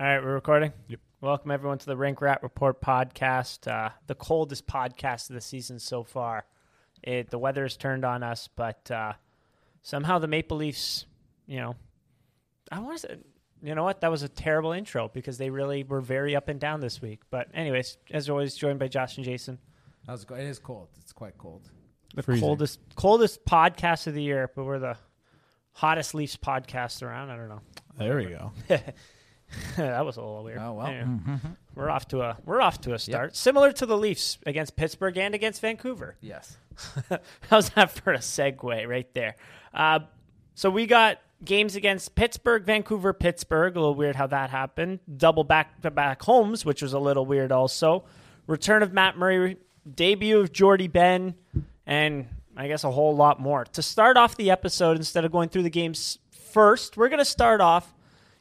All right, we're recording. Yep. Welcome everyone to the Rink Rat Report podcast, uh, the coldest podcast of the season so far. It the weather has turned on us, but uh, somehow the Maple Leafs, you know, I want to say, you know what? That was a terrible intro because they really were very up and down this week. But anyways, as always, joined by Josh and Jason, That was, it is cold. It's quite cold. the Freezing. coldest coldest podcast of the year, but we're the hottest Leafs podcast around. I don't know. There we go. that was a little weird. Oh well. Anyway. We're off to a we're off to a start. Similar to the Leafs against Pittsburgh and against Vancouver. Yes. How's that for a segue right there? Uh, so we got games against Pittsburgh, Vancouver, Pittsburgh. A little weird how that happened. Double back to back homes, which was a little weird also. Return of Matt Murray, debut of Jordie Benn, and I guess a whole lot more. To start off the episode, instead of going through the games first, we're going to start off,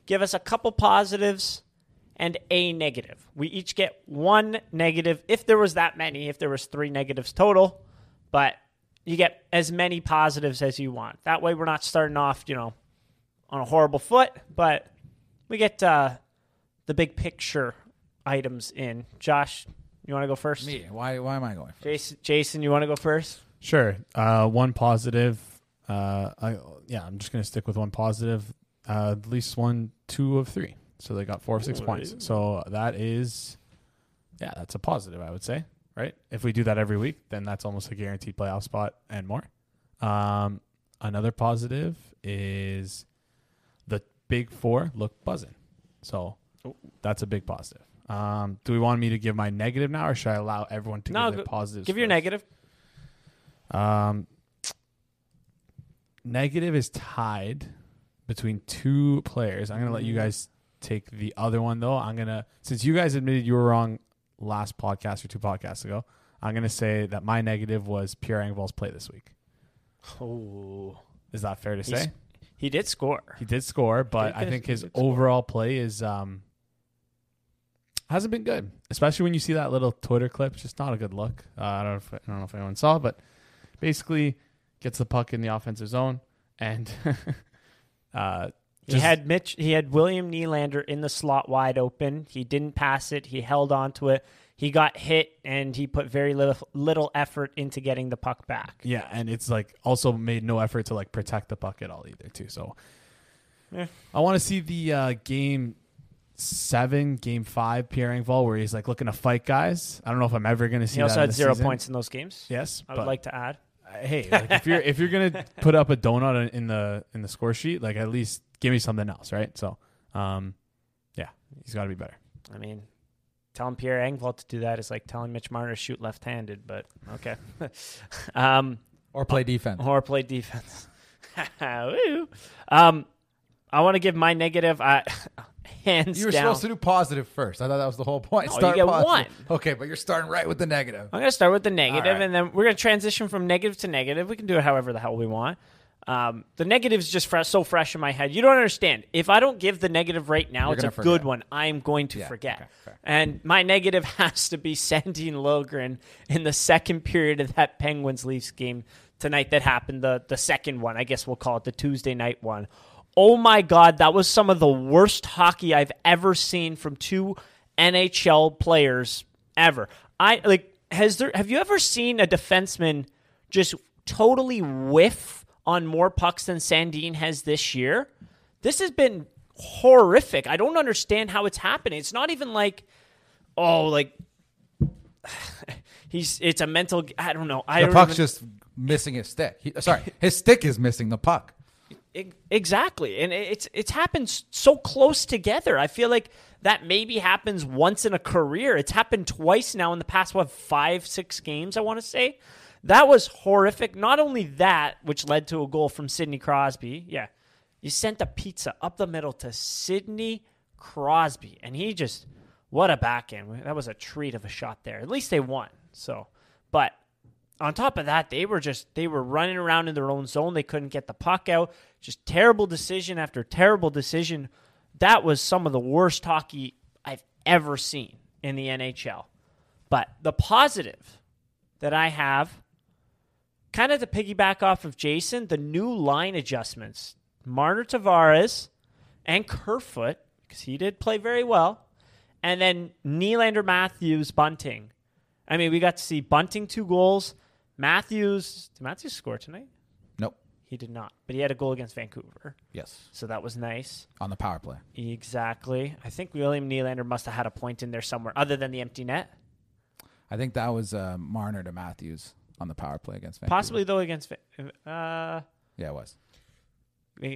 give us a couple positives and a negative. We each get one negative if there was that many, if there was three negatives total, but you get as many positives as you want. That way we're not starting off, you know, on a horrible foot, but we get uh, the big picture items in. Josh, you want to go first? Me. Why? Why am I going? First? Jason, Jason, you want to go first? Sure. Uh, one positive. Uh, I yeah, I'm just gonna stick with one positive. Uh, at least one, two of three. So they got four of six points. So that is, yeah, that's a positive. I would say, right? If we do that every week, then that's almost a guaranteed playoff spot and more. Um, another positive is the big four look buzzing. So that's a big positive. Um, do we want me to give my negative now, or should I allow everyone to No, give their go- positives? Give your first? negative. Um, negative is tied between two players. I'm gonna let you guys take the other one though. I'm gonna since you guys admitted you were wrong last podcast or two podcasts ago. I'm gonna say that my negative was Pierre Engvall's play this week. Oh, Is that fair to He's- say? he did score. He did score, but I think his- overall play is um hasn't been good. Especially when you see that little Twitter clip, it's just not a good look. Uh, I don't know if I don't know if anyone saw, but basically gets the puck in the offensive zone and uh He had Mitch. He had William Nylander in the slot wide open. He didn't pass it. He held on to it. He got hit, and he put very little little effort into getting the puck back. yeah, and it's like also made no effort to like protect the puck at all either too. So. I want to see the uh game seven, game five Pierre Engvall where he's like looking to fight guys. I don't know if I'm ever gonna see He also that had zero season. points in those games. Yes, I would like to add. Uh, hey, like if you're if you're gonna put up a donut in the in the score sheet, like at least give me something else, right? So, um, yeah, he's got to be better. I mean, telling Pierre Engvall to do that is like telling Mitch Marner to shoot left-handed. But okay, um, Or play defense. or play defense. Woo. um, I want to give my negative. I hands You were down. supposed to do positive first. I thought that was the whole point. No, you get positive. one. Okay, but you're starting right with the negative. I'm going to start with the negative, right. and then we're going to transition from negative to negative. We can do it however the hell we want. Um, the negative is just fresh, so fresh in my head. You don't understand. If I don't give the negative right now, You're it's a gonna good one. I'm going to Yeah, forget. okay, and my negative has to be Sandin Liljegren in the second period of that Penguins Leafs game tonight that happened. The the second one, I guess we'll call it the Tuesday night one. Oh my God, that was some of the worst hockey I've ever seen from two NHL players ever. I like has there have you ever seen a defenseman just totally whiff on more pucks than Sandin has this year? This has been horrific. I don't understand how it's happening. It's not even like oh like he's it's a mental I don't know. I The puck's even- just missing his stick. He, sorry, his stick is missing the puck. Exactly, and it's it's happened so close together. I feel like that maybe happens once in a career. It's happened twice now in the past what five six games. I want to say that was horrific. Not only that, which led to a goal from Sidney Crosby. Yeah, you sent a pizza up the middle to Sidney Crosby, and he just what a backhand. That was a treat of a shot there. At least they won. So, but on top of that, they were just they were running around in their own zone. They couldn't get the puck out. Just terrible decision after terrible decision. That was some of the worst hockey I've ever seen in the NHL. But the positive that I have, kind of to piggyback off of Jason, the new line adjustments. Marner Tavares and Kerfoot because he did play very well. And then Nylander, Matthews, Bunting. I mean, we got to see Bunting two goals. Matthews, did Matthews score tonight? Nope. He did not, but he had a goal against Vancouver, Yes. so that was nice. On the power play. Exactly. I think William Nylander must have had a point in there somewhere, other than the empty net. I think that was uh, Marner to Matthews on the power play against Vancouver. Possibly though against. Uh, Yeah, it was.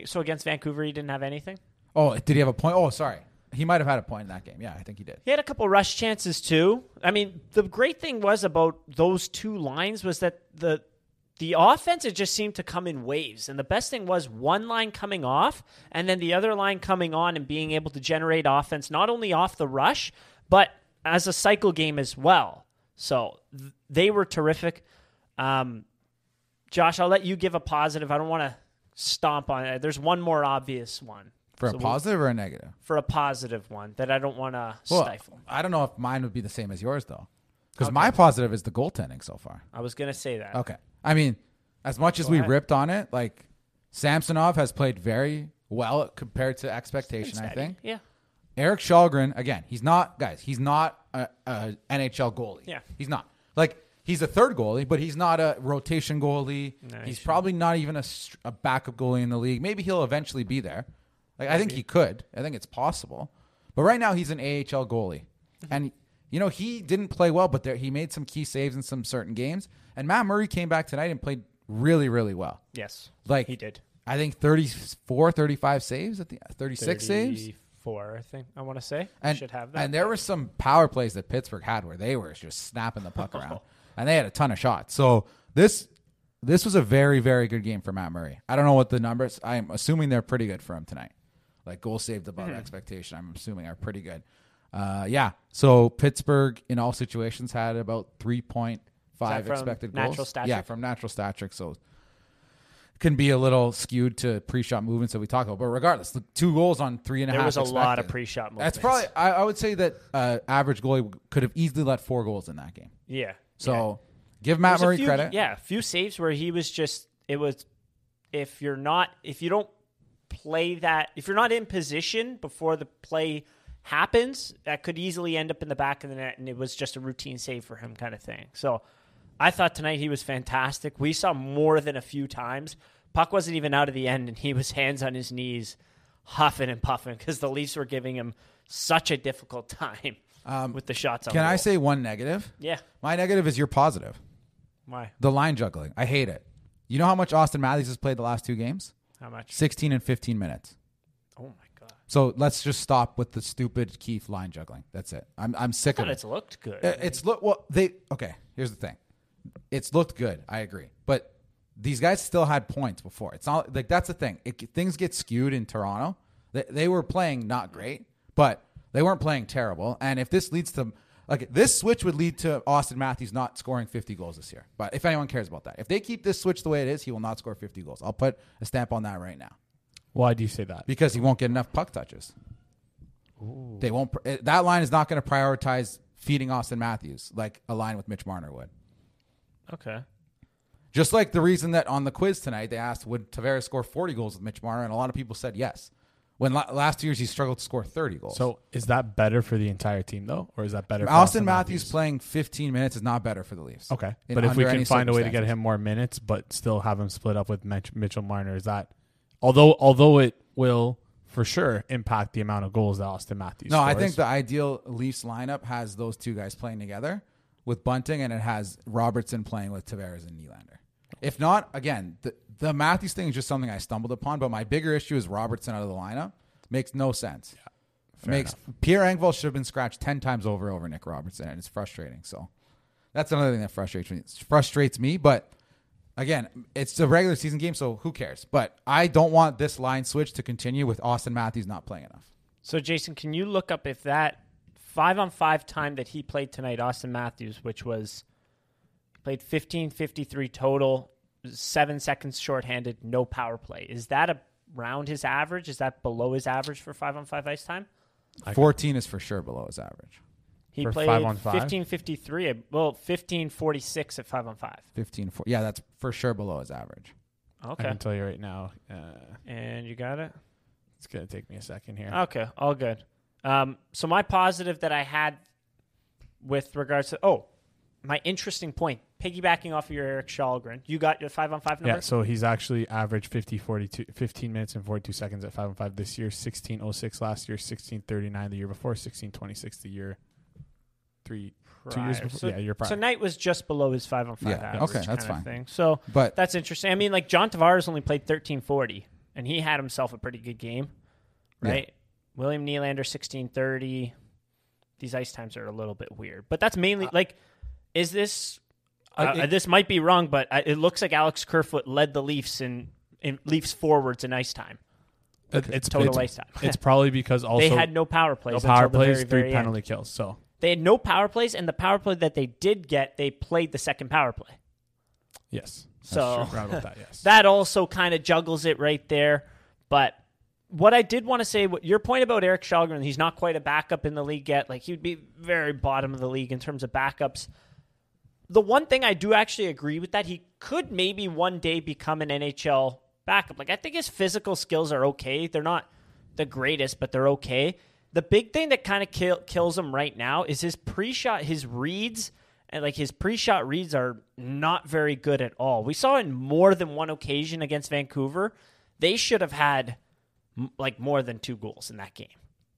so against Vancouver, he didn't have anything. Oh, did he have a point? Oh, sorry. He might have had a point in that game. Yeah, I think he did. He had a couple rush chances too. I mean, the great thing was about those two lines was that the the offense it just seemed to come in waves, and the best thing was one line coming off, and then the other line coming on and being able to generate offense not only off the rush, but as a cycle game as well. So th- they were terrific. Um, Josh, I'll let you give a positive. I don't want to stomp on it. There's one more obvious one For So a positive or a negative? for a positive one that I don't want to Well, stifle. I don't know if mine would be the same as yours though, because Okay. my positive is the goaltending so far. I was gonna say that. Okay. I mean, as much as we ahead. ripped on it, like Samsonov has played very well compared to expectation. I think Yeah. Erik Kallgren again. He's not guys. He's not a, a NHL goalie. Yeah. he's not like he's a third goalie, but he's not a rotation goalie. No, he's he's- probably not even a, a backup goalie in the league. Maybe he'll eventually be there. Like I think he could. I think it's possible. But right now he's an AHL goalie, mm-hmm. and you know he didn't play well, but there, he made some key saves in some certain games. And Matt Murray came back tonight and played really, really well. Yes. Like he did. I think 34, 35 saves at the 36 saves. Four, I think. I want to say. And, should have that. and there were some power plays that Pittsburgh had where they were just snapping the puck around, and they had a ton of shots. So this this was a very very good game for Matt Murray. I don't know what the numbers. I'm assuming they're pretty good for him tonight. Like goal saved above Hmm. expectation. I'm assuming are pretty good. Uh, yeah. So Pittsburgh in all situations had about three point five expected natural goals. Yeah, from natural stat trick. So can be a little skewed to pre-shot movements that we talk about. But regardless, the two goals on three and a half. there was a lot of pre-shot movements. That's probably. I, I would say that uh, average goalie could have easily let four goals in that game. yeah. So give. Matt Murray few- credit. Yeah, a few saves where he was just. It was if you're not if you don't play that if you're not in position before the play happens, that could easily end up in the back of the net, and it was just a routine save for him, kind of thing. So. I thought tonight he was fantastic. We saw more than a few times. Puck wasn't even out of the end, and he was hands on his knees, huffing and puffing because the Leafs were giving him such a difficult time with the shots. On Um, Can I say one negative? Yeah. My negative is your positive. Why? The line juggling. I hate it. You know how much Austin Matthews has played the last two games? How much? 16 and 15 minutes. Oh my god! So let's just stop with the stupid Keefe line juggling. That's it. I'm I'm sick I of it. it's looked good. Uh, It's look well. They okay. Here's the thing. It's looked good. I agree, but these guys still had points before. It's not like that's the thing. It, things get skewed in Toronto. They, they were playing not great, but they weren't playing terrible. And if this leads to like this switch would lead to Austin Matthews not scoring 50 goals this year. But if anyone cares about that, if they keep this switch the way it is, he will not score 50 goals. I'll put a stamp on that right now Why do you say that? because he won't get enough puck touches. They won't. eh, That line is not going to prioritize feeding Austin Matthews like a line with Mitch Marner would. okay. Just like the reason that on the quiz tonight they asked would Tavares score 40 goals with Mitch Marner, and a lot of people said yes. When la- last year's he struggled to score 30 goals. So is that better for the entire team though, or is that better? for Austin Matthews, playing 15 minutes is not better for the Leafs. Okay, in- but if we under can any find a way to get circumstances. him more minutes, but still have him split up with Mitch, Mitchell Marner, is that although although it will for sure impact the amount of goals that Austin Matthews. No, I scores. think the ideal Leafs lineup has those two guys playing together with Bunting, and it has Robertson playing with Tavares and Nylander. If not, again, the, the Matthews thing is just something I stumbled upon, but my bigger issue is Robertson out of the lineup. Makes no sense. fair Makes Pierre Engvall should have been scratched ten times over over Nick Robertson, and it's frustrating. So that's another thing that frustrates me. Frustrates me, but again, it's a regular season game, so who cares? But I don't want this line switch to continue with Austin Matthews not playing enough. So Jason, can you look up if that five on five time that he played tonight, Austin Matthews, which was played fifteen fifty three total, seven seconds shorthanded, no power play. Is that around his average? Is that below his average for five on five ice time? 14 is for sure below his average. He For played five on five? fifteen fifty three. Well, fifteen forty six at five on five. 15 4. Yeah, that's for sure below his average. Okay. I Okay, can tell you right now. Uh, and you got it. It's gonna take me a second here. Okay, all good. Um, so my positive that I had with regards to oh, my interesting point, piggybacking off of your Erik Kallgren, you got your five on five number. Yeah, so he's actually averaged 50, 42, 15 minutes and 42 seconds at 5 on 5 this year, 1606 last year, 1639 the year before, 1626 the year three two years Prior. before. So, yeah, year prior. so Knight was just below his five on five Yeah, average. okay, that's kinda fine. Thing. So But that's interesting. I mean, like John Tavares only played thirteen forty, and he had himself a pretty good game, Yeah. right? William Nylander sixteen thirty. These ice times are a little bit weird, but that's mainly uh, like, is this? Uh, it- this might be wrong, but uh, it looks like Alex Kerfoot led the Leafs in, in Leafs forwards in ice time, It- it's total it's, ice time. it's probably because also they had no power plays. no power plays, very, three very penalty end. kills. So They had no power plays, and the power play that they did get, they played the second power play. yes, So-. That, yes. that also kind of juggles it right there. But what I did want to say, what your point about Erik Kallgren, he's not quite a backup in the league yet. Like he'd be very bottom of the league in terms of backups. The one thing I do actually agree with that he could maybe one day become an NHL backup. Like I think his physical skills are okay. They're not the greatest, but they're okay. The big thing that kind of kill, kills him right now is his pre-shot, his reads, and like his pre-shot reads are not very good at all. We saw in more than one occasion against Vancouver, they should have had like more than two goals in that game.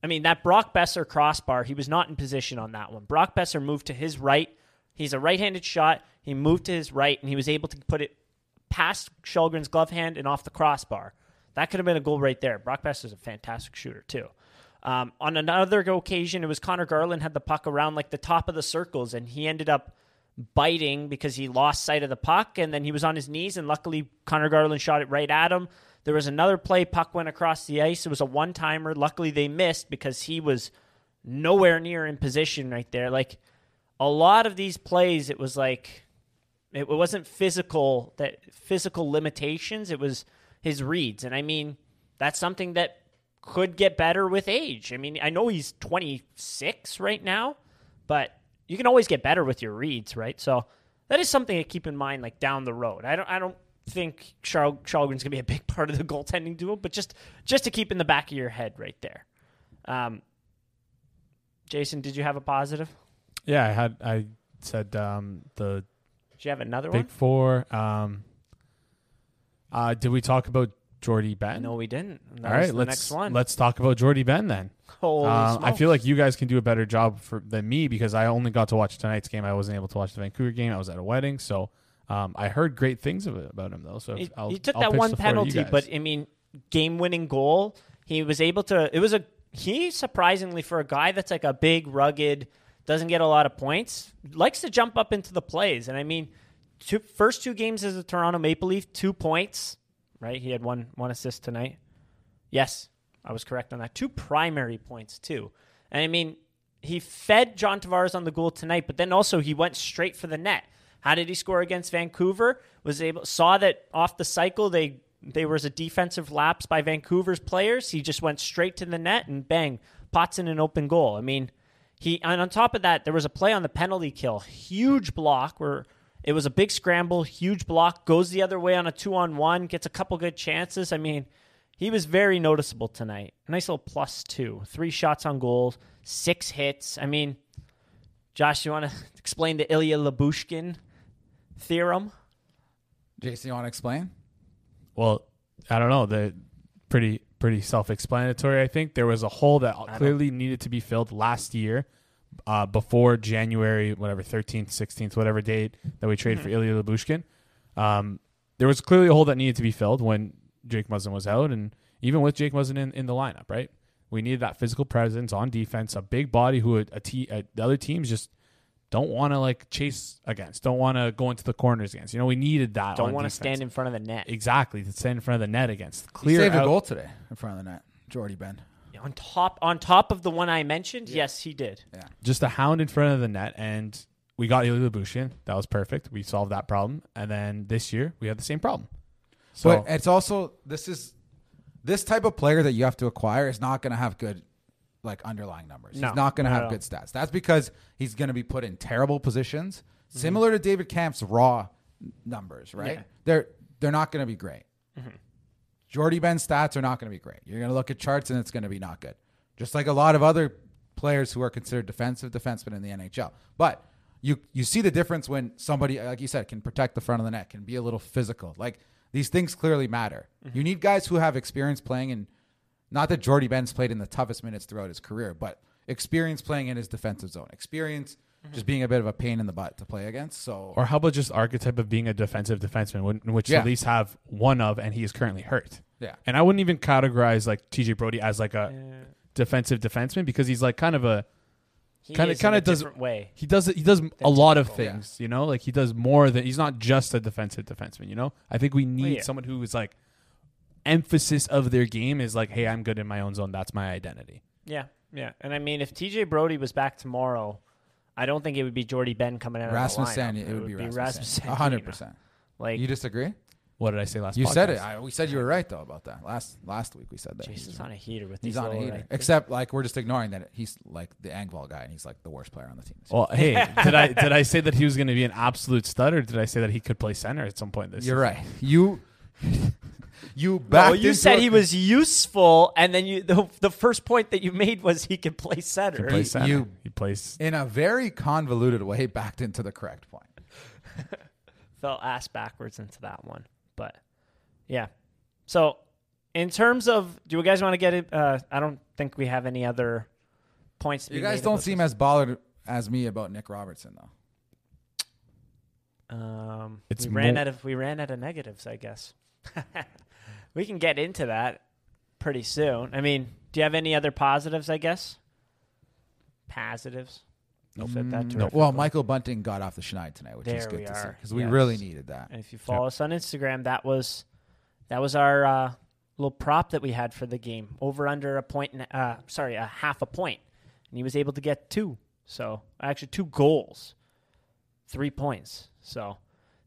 I mean, that Brock Boeser crossbar, he was not in position on that one. Brock Boeser moved to his right. He's a right-handed shot. He moved to his right, and he was able to put it past Kallgren's glove hand and off the crossbar. That could have been a goal right there. Brock Boeser's a fantastic shooter too. Um, on another occasion, it was Connor Garland had the puck around like the top of the circles, and he ended up biting because he lost sight of the puck, and then he was on his knees, and luckily Connor Garland shot it right at him. There was another play, puck went across the ice. It was a one timer. Luckily, they missed because he was nowhere near in position right there. Like a lot of these plays, it was like it wasn't physical that physical limitations. It was his reads, and I mean that's something that could get better with age. I mean, I know he's 26 right now, but you can always get better with your reads, right? So that is something to keep in mind, like down the road. I don't, I don't think Charl- gonna be a big part of the goaltending duo, but just, just to keep in the back of your head, right there. Um, Jason, did you have a positive? Yeah, I had I said um, the Did you have another big one? four. Um, uh, did we talk about Jordie Benn? No, we didn't. That All right, let's next one. let's talk about Jordie Benn then. Holy Um, I feel like you guys can do a better job for than me because I only got to watch tonight's game. I wasn't able to watch the Vancouver game. I was at a wedding, so um, I heard great things about him though. So he, I'll, he took I'll that one to penalty, but I mean, game-winning goal. He was able to. It was a he surprisingly for a guy that's like a big, rugged, doesn't get a lot of points, likes to jump up into the plays. And I mean, two, first two games as a Toronto Maple Leaf, two points. Right, he had one one assist tonight. Yes, I was correct on that. Two primary points too. And I mean, he fed John Tavares on the goal tonight, but then also he went straight for the net. How did he score against Vancouver? Was able saw that off the cycle they there was a defensive lapse by Vancouver's players. He just went straight to the net and bang, pots in an open goal. I mean, he and on top of that, there was a play on the penalty kill, huge block where it was a big scramble, huge block, goes the other way on a two on one, gets a couple good chances. I mean, he was very noticeable tonight. Nice little plus two, three shots on goal, six hits. I mean, Josh, you want to explain the Ilya Lyubushkin theorem? Jason, you want to explain? Well, I don't know. The pretty pretty self-explanatory. I think there was a hole that clearly needed to be filled last year, uh, before January, whatever thirteenth, sixteenth, whatever date that we traded for Ilya Lyubushkin. Um, there was clearly a hole that needed to be filled when Jake Muzzin was out, and even with Jake Muzzin in, in the lineup, right? We needed that physical presence on defense, a big body who a, a te- the other teams just don't want to like chase against, don't want to go into the corners against. You know, we needed that. Don't want to stand in front of the net. Exactly, to stand in front of the net against He clear saved a goal today in front of the net. Jordie Benn. On top, on top of the one I mentioned, yes, he did. Yeah. just a hound in front of the net, and we got Ilya Lyubushkin. That was perfect. We solved that problem, and then this year we have the same problem. So but it's also this is this type of player that you have to acquire is not going to have good like underlying numbers. No, he's not going to have good stats. That's because he's going to be put in terrible positions, Mm-hmm. similar to David Kampf's raw numbers. Right? Yeah. They're they're not going to be great. Jordie Benn's stats are not going to be great. You're going to look at charts and it's going to be not good. Just like a lot of other players who are considered defensive defensemen in the NHL. But you you see the difference when somebody, like you said, can protect the front of the net, can be a little physical. Like these things clearly matter. You need guys who have experience playing in. Not that Jordie Benn's played in the toughest minutes throughout his career, but experience playing in his defensive zone, experience mm-hmm. just being a bit of a pain in the butt to play against. So Or how about just archetype of being a defensive defenseman, which Yeah. the Leafs have one of, and he is currently hurt. yeah, And I wouldn't even categorize like TJ Brodie as like a Yeah. defensive defenseman because he's like kind of a He Kinda- kinda a does- different way. he does he does a lot of typical. things, you know, like he does more than he's not just a defensive defenseman, you know. I think we need yeah. someone who is like emphasis of their game is like, hey, I'm good in my own zone. That's my identity. Yeah, yeah. And I mean, if TJ Brodie was back tomorrow, I don't think it would be Jordie Benn coming out Rasmus of the lineup. Sandin, it, would be Rasmus, Rasmus Sandin. hundred percent. Like You disagree? What did I say last? You said it. I, we said you were right though about that last last week. We said that Jason's he's, on a heater with these. he's these on a heater. like- Except like we're just ignoring that he's like the Engvall guy and he's like the worst player on the team. Well, hey, did I did I say that he was going to be an absolute stud, or did I say that he could play center at some point this? Year? You're season? right. You you No, backed you said a- he was useful, and then you the, the first point that you made was he could play center. He plays center. you- he plays. in a very convoluted way backed into the correct point. fell ass backwards into that one. But yeah. So in terms of do you guys want to get it uh I don't think we have any other points to You be guys made don't seem this. as bothered as me about Nick Robertson though. um It's we ran mo- out of we ran out of negatives, I guess. we can get into that pretty soon. I mean, do you have any other positives, I guess? Positives. Nope. Mm, terrifically. well, Michael Bunting got off the schneid tonight, which is good we to see are. because we really needed that. And if you follow us on Instagram, that was that was our uh, little prop that we had for the game. Over under a point, and, uh, sorry, a half a point, and he was able to get two. So actually, two goals, three points. So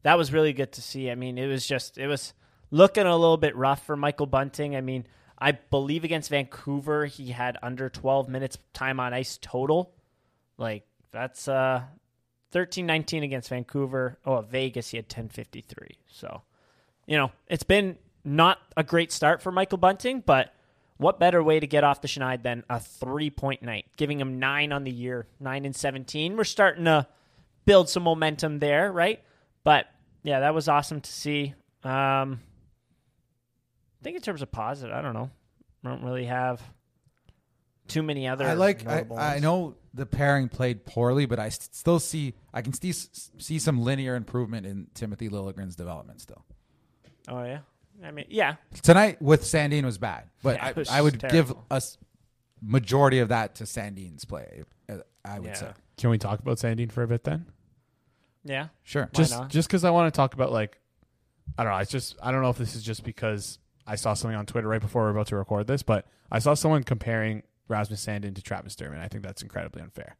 that was really good to see. I mean, it was just it was looking a little bit rough for Michael Bunting. I mean, I believe against Vancouver he had under 12 minutes time on ice total. Like that's uh 13-19 against Vancouver. Oh, Vegas he had 10-53. So, you know, it's been not a great start for Michael Bunting, but what better way to get off the schneid than a three-point night, giving him 9 on the year, 9 and 17. We're starting to build some momentum there, right? But yeah, that was awesome to see. Um I think in terms of positive, I don't know. I don't really have too many other I like. I, notable I ones. know the pairing played poorly, but I s- still see. I can see see some linear improvement in Timothy Liljegren's development still. Oh yeah. I mean, yeah. Tonight with Sandin was bad, but Yeah, it was I, I would give terrible. us majority of that to Sandin's play. uh, I would Yeah. say Can we talk about Sandine for a bit then? Yeah. sure. just not? just because I want to talk about like I don't know. It's just I don't know if this is just because I saw something on Twitter right before we are about to record this, but I saw someone comparing Rasmus Sandin to Travis Dermott. I think that's incredibly unfair.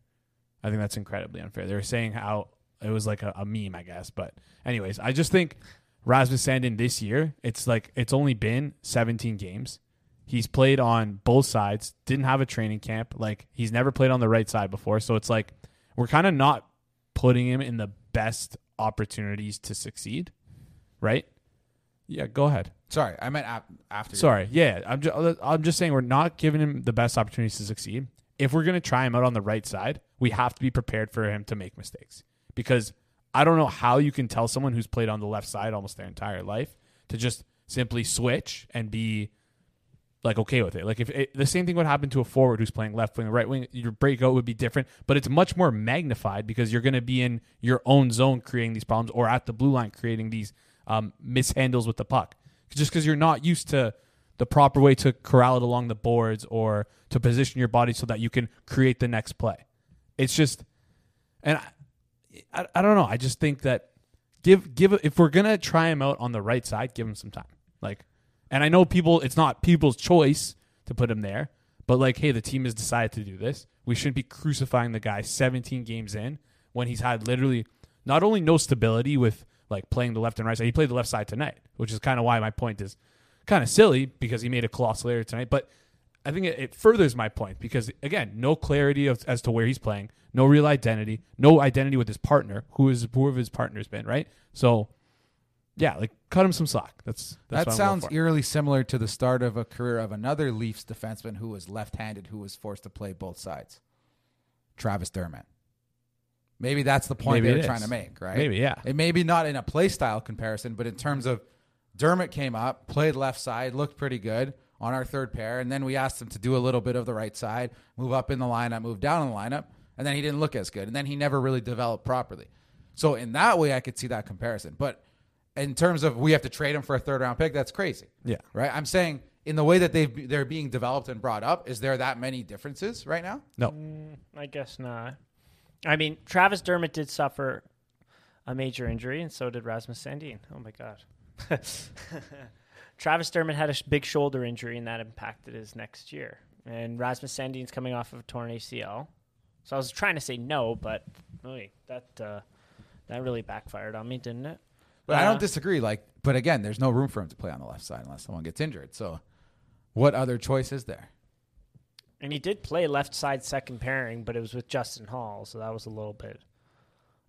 I think that's incredibly unfair. They were saying how it was like a, a meme, I guess. But anyways, I just think Rasmus Sandin this year, it's like it's only been 17 games. He's played on both sides, didn't have a training camp. Like he's never played on the right side before. So it's like we're kind of not putting him in the best opportunities to succeed, right? Yeah, go ahead. Sorry, I meant ap- after. Sorry. Yeah, I'm just I'm just saying we're not giving him the best opportunities to succeed. If we're going to try him out on the right side, we have to be prepared for him to make mistakes. Because I don't know how you can tell someone who's played on the left side almost their entire life to just simply switch and be like okay with it. Like if it, the same thing would happen to a forward who's playing left wing, right wing, your breakout would be different, but it's much more magnified because you're going to be in your own zone creating these problems or at the blue line creating these um, mishandles with the puck. Just because you're not used to the proper way to corral it along the boards or to position your body so that you can create the next play. It's just, and I, I, I don't know. I just think that give give if we're gonna try him out on the right side, give him some time. Like, and I know people, it's not people's choice to put him there, but like, hey, the team has decided to do this. We shouldn't be crucifying the guy 17 games in when he's had literally not only no stability with like playing the left and right side. He played the left side tonight, which is kind of why my point is kind of silly because he made a colossal error tonight. But I think it, it furthers my point because again, no clarity of, as to where he's playing, no real identity, no identity with his partner, who is whoever his partner's been, right? So Yeah, like cut him some slack. That's, that's that sounds eerily similar to the start of a career of another Leafs defenseman who was left-handed, who was forced to play both sides. Travis Dermott. Maybe that's the point Maybe they it were is. trying to make, right? Maybe, yeah. It may be not in a play style comparison, but in terms of Dermott came up, played left side, looked pretty good on our third pair, and then we asked him to do a little bit of the right side, move up in the lineup, move down in the lineup, and then he didn't look as good, and then he never really developed properly. So in that way, I could see that comparison. But in terms of we have to trade him for a third round pick, that's crazy. Yeah. right. I'm saying in the way that they they're being developed and brought up, is there that many differences right now? No. mm, I guess not. I mean, Travis Dermott did suffer a major injury, and so did Rasmus Sandin. Oh my god. Travis Dermott had a sh- big shoulder injury, and that impacted his next year. And Rasmus Sandin's coming off of a torn ACL. So I was trying to say no, but oy, that uh, that really backfired on me, didn't it? But I Uh, don't disagree. Like, but again, there's no room for him to play on the left side unless someone gets injured. So, what other choice is there? And he did play left side second pairing, but it was with Justin Holl, so that was a little bit,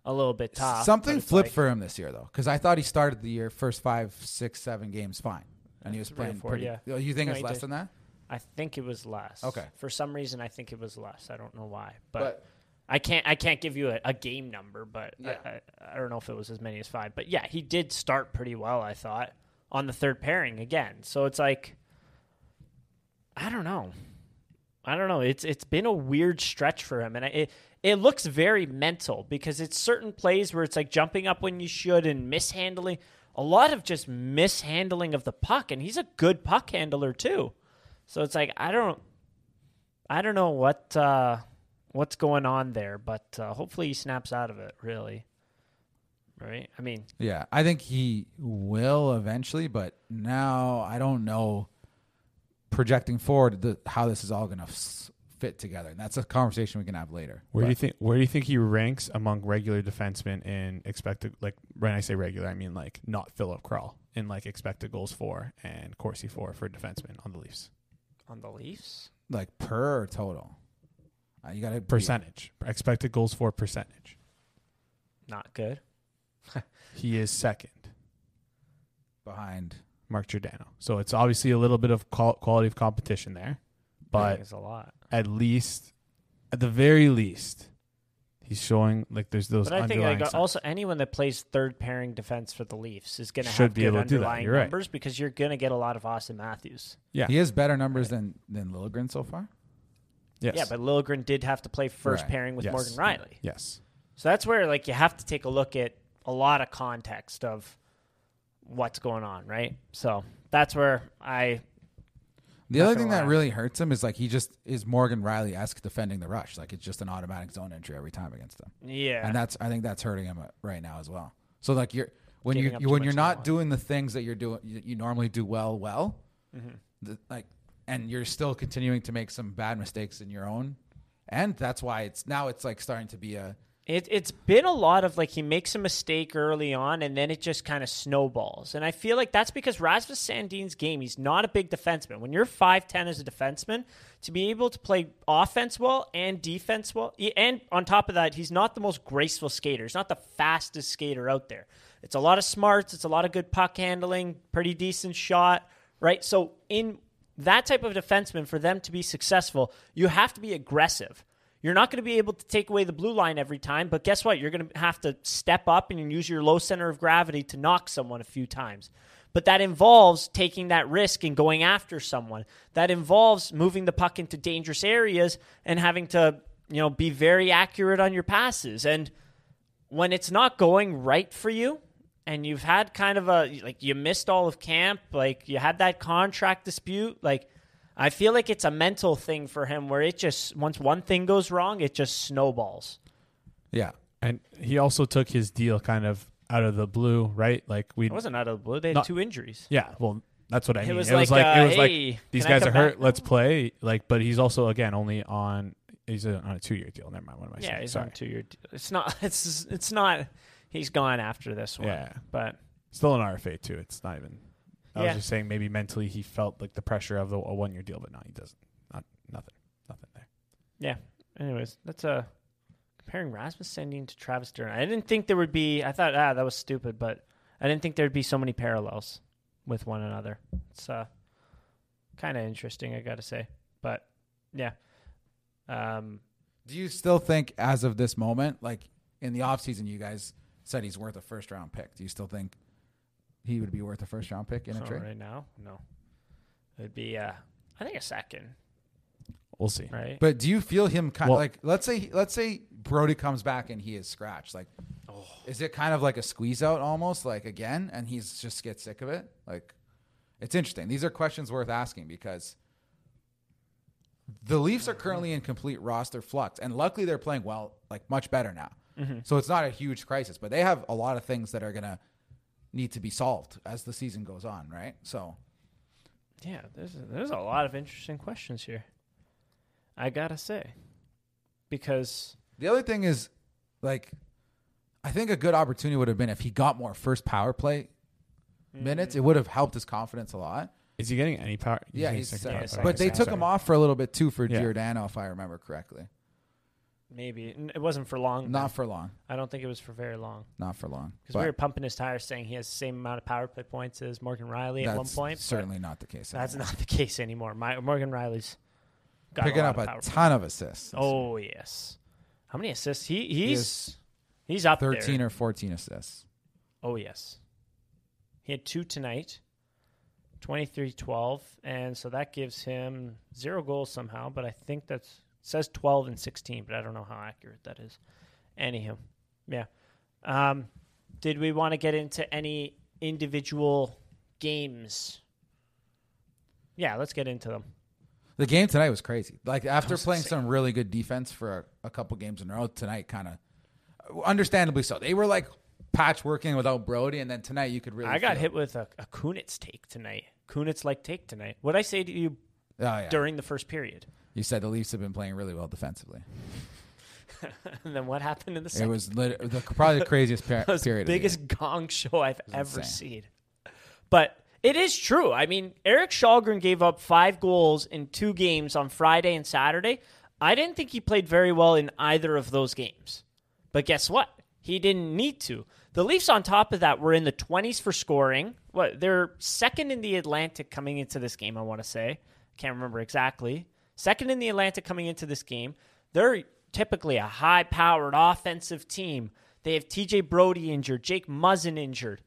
a little bit tough. Something flipped like- for him this year, though, because I thought he started the year first five, six, seven games fine, and he was playing four, pretty. yeah. Oh, You think No, it's less did. than that? I think it was less. Okay. For some reason, I think it was less. I don't know why, but, But- I can't. I can't give you a, a game number, but Yeah. I, I, I don't know if it was as many as five. But yeah, he did start pretty well. I thought on the third pairing again. So it's like, I don't know. I don't know. It's it's been a weird stretch for him, and it it looks very mental because it's certain plays where it's like jumping up when you should and mishandling. A lot of just mishandling of the puck, and he's a good puck handler too. So it's like I don't, I don't know what uh, what's going on there, but uh, hopefully he snaps out of it. Really, right? I mean, Yeah, I think he will eventually, but now I don't know. Projecting forward, the, how this is all going to f- fit together, and that's a conversation we can have later. Where do you think where do you think he ranks among regular defensemen in expected like when I say regular I mean like not Filip Kral in like expected goals for and Corsi for for defensemen on the Leafs on the Leafs, like per total? Uh, you got a percentage expected goals for percentage not good. he is second behind. Mark Giordano so it's obviously a little bit of quality of competition there but it's a lot. at least at the very least he's showing like there's those But I think like signs. also anyone that plays third pairing defense for the Leafs is going to Should have be good able to do that. underlying You're right. numbers because you're going to get a lot of Austin Matthews. yeah He has better numbers than than Liljegren so far. yes Yeah, but Liljegren did have to play first Right. pairing with Yes. Morgan Rielly. yes So that's where like you have to take a look at a lot of context of what's going on, right? So that's where I The other thing that really hurts him is like he just is Morgan Rielly esque defending the rush. Like it's just an automatic zone entry every time against them, yeah. and that's I think that's hurting him uh, right now as well. So like you're when Giving you you when you're not doing the things that you're doing you, you normally do well well, Mm-hmm. the, like and you're still continuing to make some bad mistakes in your own, and that's why it's now it's like starting to be a It, it's been a lot of like he makes a mistake early on and then it just kind of snowballs. And I feel like that's because Rasmus Sandin's game, he's not a big defenseman. When you're 5'10 as a defenseman, to be able to play offense well and defense well, and on top of that, he's not the most graceful skater. He's not the fastest skater out there. It's a lot of smarts, it's a lot of good puck handling, pretty decent shot, right? So, in that type of defenseman, for them to be successful, you have to be aggressive. You're not going to be able to take away the blue line every time, but guess what? You're going to have to step up and use your low center of gravity to knock someone a few times. But that involves taking that risk and going after someone. That involves moving the puck into dangerous areas and having to, you know, be very accurate on your passes. And when it's not going right for you and you've had kind of a like you missed all of camp, like you had that contract dispute, like I feel like it's a mental thing for him where it just once one thing goes wrong, it just snowballs. yeah. And he also took his deal kind of out of the blue, right? Like we It wasn't out of the blue. They had Not- two injuries. Yeah, well, that's what I It mean. was it was like, like uh, it was like hey, these guys are hurt. back? Let's play. Like, but he's also again only on he's on a two year deal. Never mind. What am I Yeah, saying? he's Sorry. on two year. It's not. It's it's not. He's gone after this one. Yeah. but Still an RFA too. It's not even. I Yeah. was just saying maybe mentally he felt like the pressure of the, a one year deal, but no, he doesn't. Not nothing. Nothing there. yeah. Anyways, that's a comparing Rasmus Sandin to Travis Stern. I didn't think there would be. I thought ah that was stupid, but I didn't think there'd be so many parallels with one another. It's uh, kind of interesting, I got to say. But yeah, um, Do you still think, as of this moment, like in the offseason, you guys said he's worth a first round pick? Do you still think he would be worth a first round pick in a trade? right now, no, it'd be uh, I think a second, We'll see. right? But do you feel him kind of Well- like let's say let's say Brodie comes back and he is scratched like Oh. is it kind of like a squeeze out almost like again and he's just gets sick of it like it's interesting these are questions worth asking because the Leafs are currently in complete roster flux and luckily they're playing well like much better now so it's not a huge crisis but they have a lot of things that are gonna need to be solved as the season goes on right so Yeah, there's there's a lot of interesting questions here. I gotta say, because The other thing is, like, I think a good opportunity would have been if he got more first power play mm. minutes. It would have helped his confidence a lot. Is he getting any power? Yeah, think he's second second power power play? but they took power. him off for a little bit too for Yeah. Giordano, if I remember correctly. Maybe it wasn't for long. Not for long. I don't think it was for very long Not for long. because we were pumping his tires, saying he has the same amount of power play points as Morgan Rielly at one point. certainly not the case. that's anymore. not the case anymore. My, Morgan Rielly's got picking a up a ton of assists. Oh yes, how many assists? He He he's has he's up thirteen there. or fourteen assists. Oh yes, he had two tonight. 23-12 and so that gives him zero goals somehow but i think that's says 12 and 16 but i don't know how accurate that is anywho yeah um, did we want to get into any individual games yeah let's get into them The game tonight was crazy. Like after playing some really good defense for a, a couple games in a row, tonight kind of, understandably so. They were like patchworking without Brodie, and then tonight you could really. i got hit with a, a kunitz take tonight kunitz like take tonight what i say to you. Oh, yeah. during the first period You said the Leafs have been playing really well defensively. and then what happened in the It was lit- the, probably the craziest per- period. of the biggest gong show I've ever insane. seen. But it is true. I mean, Erik Kallgren gave up five goals in two games on Friday and Saturday. I didn't think he played very well in either of those games. But guess what? He didn't need to. The Leafs, on top of that, were in the 20s for scoring. What they're second in the Atlantic coming into this game. I want to say, can't remember exactly. Second in the Atlantic coming into this game. They're typically a high-powered offensive team. They have T.J. Brodie injured, Jake Muzzin injured,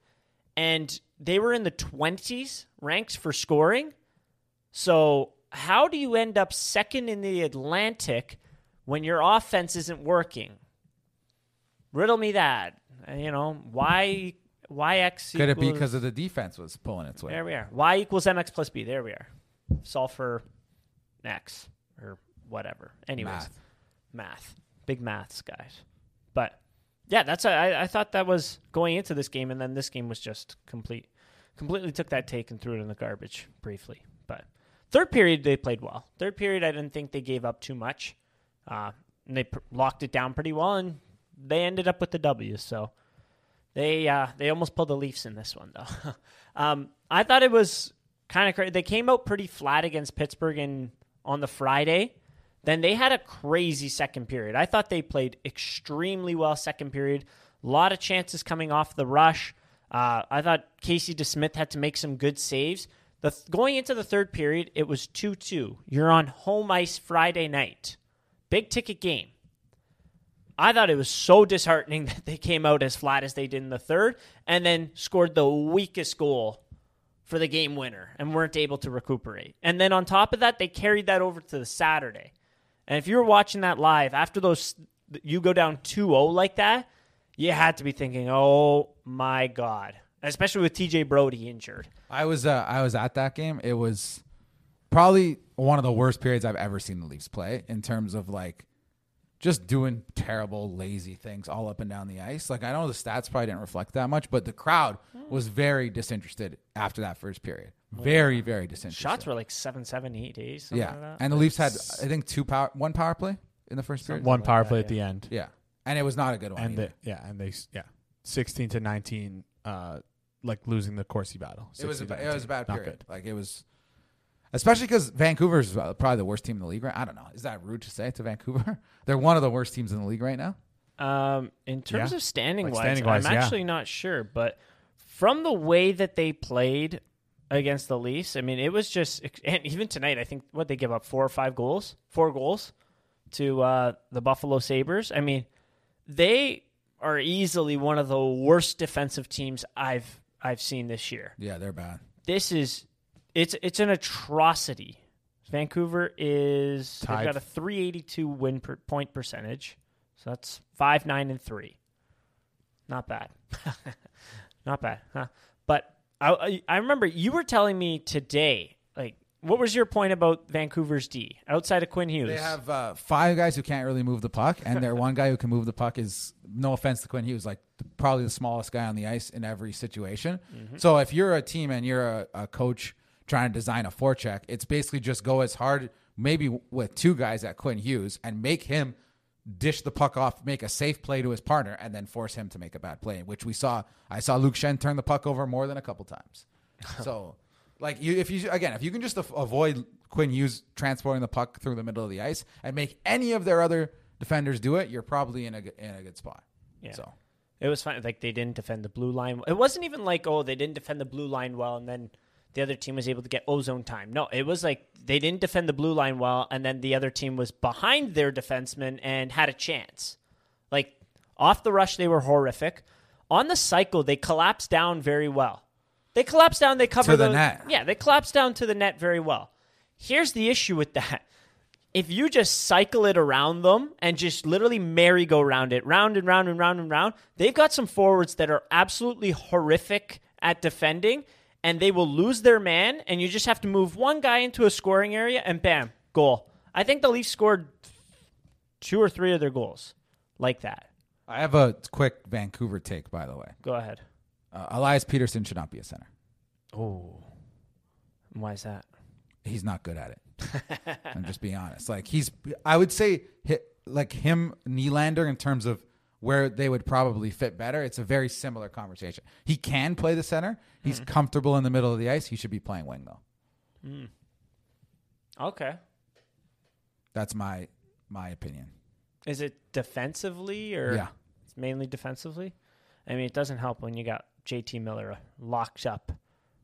and they were in the 20s ranks for scoring. So, how do you end up second in the Atlantic when your offense isn't working? Riddle me that. Uh, You know, why why x Could it be because of the defense was pulling its weight? there we are. Y equals mx plus b. There we are. Solve for x or whatever. Anyways, Math. math. Big maths, guys. But yeah, that's I, I thought that was going into this game, and then this game was just complete, completely took that take and threw it in the garbage briefly. But third period they played well. Third period I didn't think they gave up too much. Uh, and they pr- locked it down pretty well, and they ended up with the W. So they uh, they almost pulled the Leafs in this one though. um, I thought it was kind of crazy. They came out pretty flat against Pittsburgh in on the Friday. Then they had a crazy second period. I thought they played extremely well second period. A lot of chances coming off the rush. Uh, I thought Casey DeSmith had to make some good saves. The th- going into the third period, it was two two. You're on home ice Friday night, big ticket game. I thought it was so disheartening that they came out as flat as they did in the third and then scored the weakest goal for the game winner and weren't able to recuperate. And then on top of that, they carried that over to the Saturday. And if you were watching that live, after those you go down 2-0 like that, you had to be thinking, "Oh my god." Especially with TJ Brodie injured. I was uh, I was at that game. It was probably one of the worst periods I've ever seen the Leafs play in terms of like just doing terrible, lazy things all up and down the ice. Like I know the stats probably didn't reflect that much, but the crowd was very disinterested after that first period. Very, very disinterested. Shots were like 7 7 8 days. something yeah, like that. and the Leafs had I think two power, one power play in the first period. One like power that, play yeah. at the end. Yeah, and it was not a good one. and either. they, yeah, and they yeah, sixteen to nineteen, uh, like losing the Corsi battle. It was a, 16 to it was a 19. bad Not period. good. Like it was, especially because Vancouver's probably the worst team in the league. Right? I don't know. Is that rude to say to Vancouver? They're one of the worst teams in the league right now. Um, in terms Yeah. of standing Like wise, standing-wise, I'm yeah. actually not sure, but from the way that they played against the Leafs, I mean, it was just, and even tonight, I think what they give up four or five goals, four goals to uh, the Buffalo Sabres. I mean, they are easily one of the worst defensive teams I've I've seen this year. Yeah, they're bad. This is it's it's an atrocity. Vancouver is Tied. they've got a 382 win per point percentage. So that's 5 9 and 3. Not bad. Not bad, huh? But I- I remember you were telling me today like what was your point about Vancouver's D outside of Quinn Hughes? They have uh, five guys who can't really move the puck, and their one guy who can move the puck is no offense to Quinn Hughes, like probably the smallest guy on the ice in every situation. So if you're a team and you're a, a coach trying to design a forecheck, it's basically just go as hard, maybe with two guys at Quinn Hughes, and make him dish the puck off, make a safe play to his partner, and then force him to make a bad play, which we saw. I saw Luke Schenn turn the puck over more than a couple times. So. Like you, if you again, if you can just avoid Quinn Hughes transporting the puck through the middle of the ice and make any of their other defenders do it, you're probably in a in a good spot. Yeah. So It was fine. Like they didn't defend the blue line. It wasn't even like oh they didn't defend the blue line well, and then the other team was able to get ozone time. No, it was like they didn't defend the blue line well, and then the other team was behind their defenseman and had a chance. Like off the rush, they were horrific. On the cycle, they collapsed down very well. They collapsed down. They covered the those- net. Yeah, they collapsed down to the net very well. Here's the issue with that if you just cycle it around them and just literally merry-go-round it, round and round and round and round, they've got some forwards that are absolutely horrific at defending, and they will lose their man, and you just have to move one guy into a scoring area, and bam, goal. I think the Leafs scored two or three of their goals like that. I have a quick Vancouver take, by the way. Go ahead. Uh, Elias Pettersson should not be a center. Oh, why is that? He's not good at it. I'm just being honest. Like he's, I would say, hi like him, Nylander, in terms of where they would probably fit better. It's a very similar conversation. He can play the center. He's mm-hmm. comfortable in the middle of the ice. He should be playing wing though. Mm. Okay. That's my my opinion. Is it defensively or Yeah. it's mainly defensively? I mean, it doesn't help when you got JT Miller locked up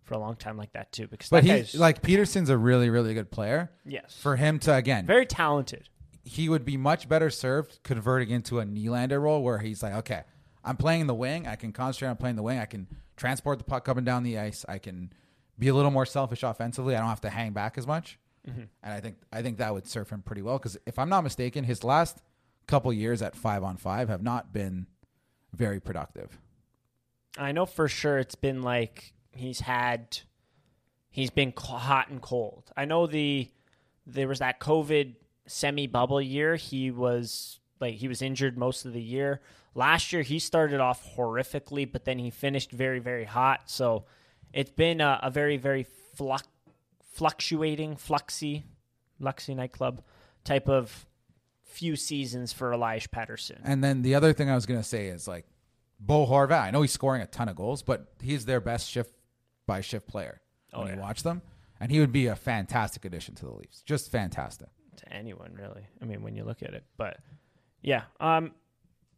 for a long time like that too, because But he's like Pettersson's a really really good player. yes, For him to again, very talented. He would be much better served converting into a Nylander role where he's like, okay, I'm playing the wing. I can concentrate on playing the wing. I can transport the puck up and down the ice. I can be a little more selfish offensively. I don't have to hang back as much. Mm-hmm. And I think I think that would serve him pretty well because if I'm not mistaken, his last couple years at five on five have not been very productive. I know for sure it's been like he's had he's been hot and cold. I know the there was that COVID semi bubble year. He was like he was injured most of the year. Last year he started off horrifically, but then he finished very very hot. So it's been a, a very very flux, fluctuating, fluxy, Luxy nightclub type of few seasons for Elias Pettersson. And then the other thing I was going to say is like Bo Horvat. I know he's scoring a ton of goals, but he's their best shift by shift player oh, when Oh, you watch them. And he would be a fantastic addition to the Leafs. Just fantastic. To anyone really. I mean, when you look at it, but yeah, um,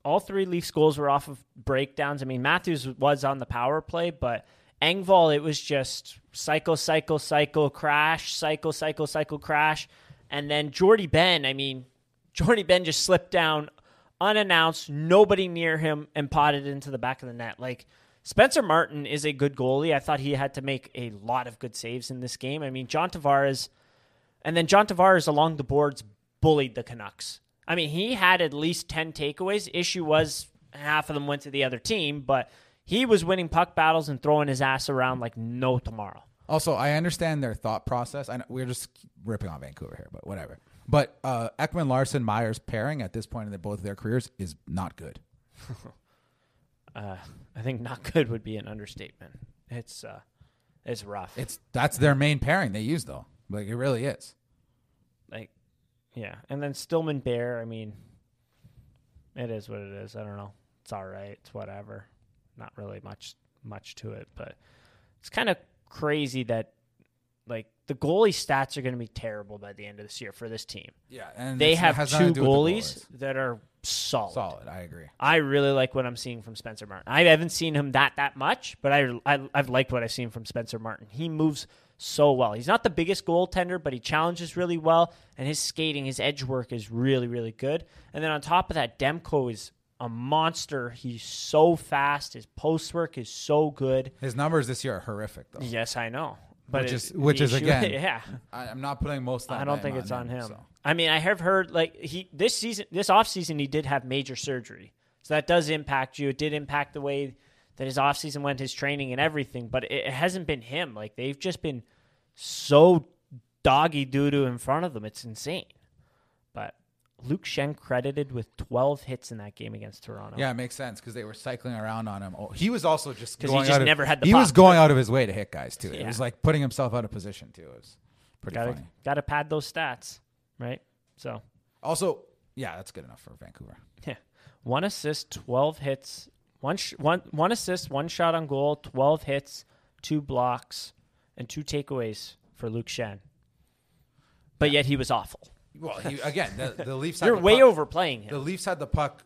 all three Leafs goals were off of breakdowns. I mean, Matthews was on the power play, but Engvall, it was just cycle, cycle, cycle, crash, cycle, cycle, cycle, crash, and then Jordie Benn. I mean, Jordie Benn just slipped down unannounced, nobody near him, and potted into the back of the net. Like Spencer Martin is a good goalie. I thought he had to make a lot of good saves in this game. I mean, John Tavares. And then John Tavares along the boards bullied the Canucks. I mean, he had at least 10 takeaways. Issue was half of them went to the other team, but he was winning puck battles and throwing his ass around like no tomorrow. Also, I understand their thought process. I know we're just ripping on Vancouver here, but whatever. But uh, Ekman-Larsson Myers pairing at this point in their, both of their careers is not good. Uh, I think not good would be an understatement. It's uh, it's rough. It's that's their main pairing they use though. Like it really is. like, yeah. And then Stillman Bear. I mean, it is what it is. I don't know. It's all right. It's whatever. Not really much much to it, but it's kind of crazy that like the goalie stats are going to be terrible by the end of this year for this team. Yeah, and They have two goalies goalies. that are solid. Solid. I agree. I really like what I'm seeing from Spencer Martin. I haven't seen him that that much, but I, I I've liked what I've seen from Spencer Martin. He moves so well. He's not the biggest goaltender, but he challenges really well, and his skating, his edge work is really really good. And then on top of that, Demko is a monster. He's so fast. His post work is so good. His numbers this year are horrific, though. Yes, I know. But Which is- which is, issue- again, yeah. I, I'm not putting most. That I don't think it's on him. so. I mean, I have heard like he this season, this off season, he did have major surgery, so that does impact you. It did impact the way that his off season went, his training and everything. But it, it hasn't been him. Like they've just been so doggy doo doo in front of them. It's insane. But Luke Schenn credited with 12 hits in that game against Toronto. Yeah, it makes sense because they were cycling around on him. Oh, he was also just 'Cause he just of- never had the He was going out of his way to hit guys too. It was like putting himself out of position too. It was pretty gotta funny. gotta pad those stats, right? So Also, yeah, that's good enough for Vancouver. Yeah. One assist, 12 hits, one, sh- one, one assist, one shot on goal, 12 hits, two blocks, and two takeaways for Luke Schenn. But yet he was awful. Well, he, again, the, the Leafs. Had You're the way puck, overplaying The. Leafs had the puck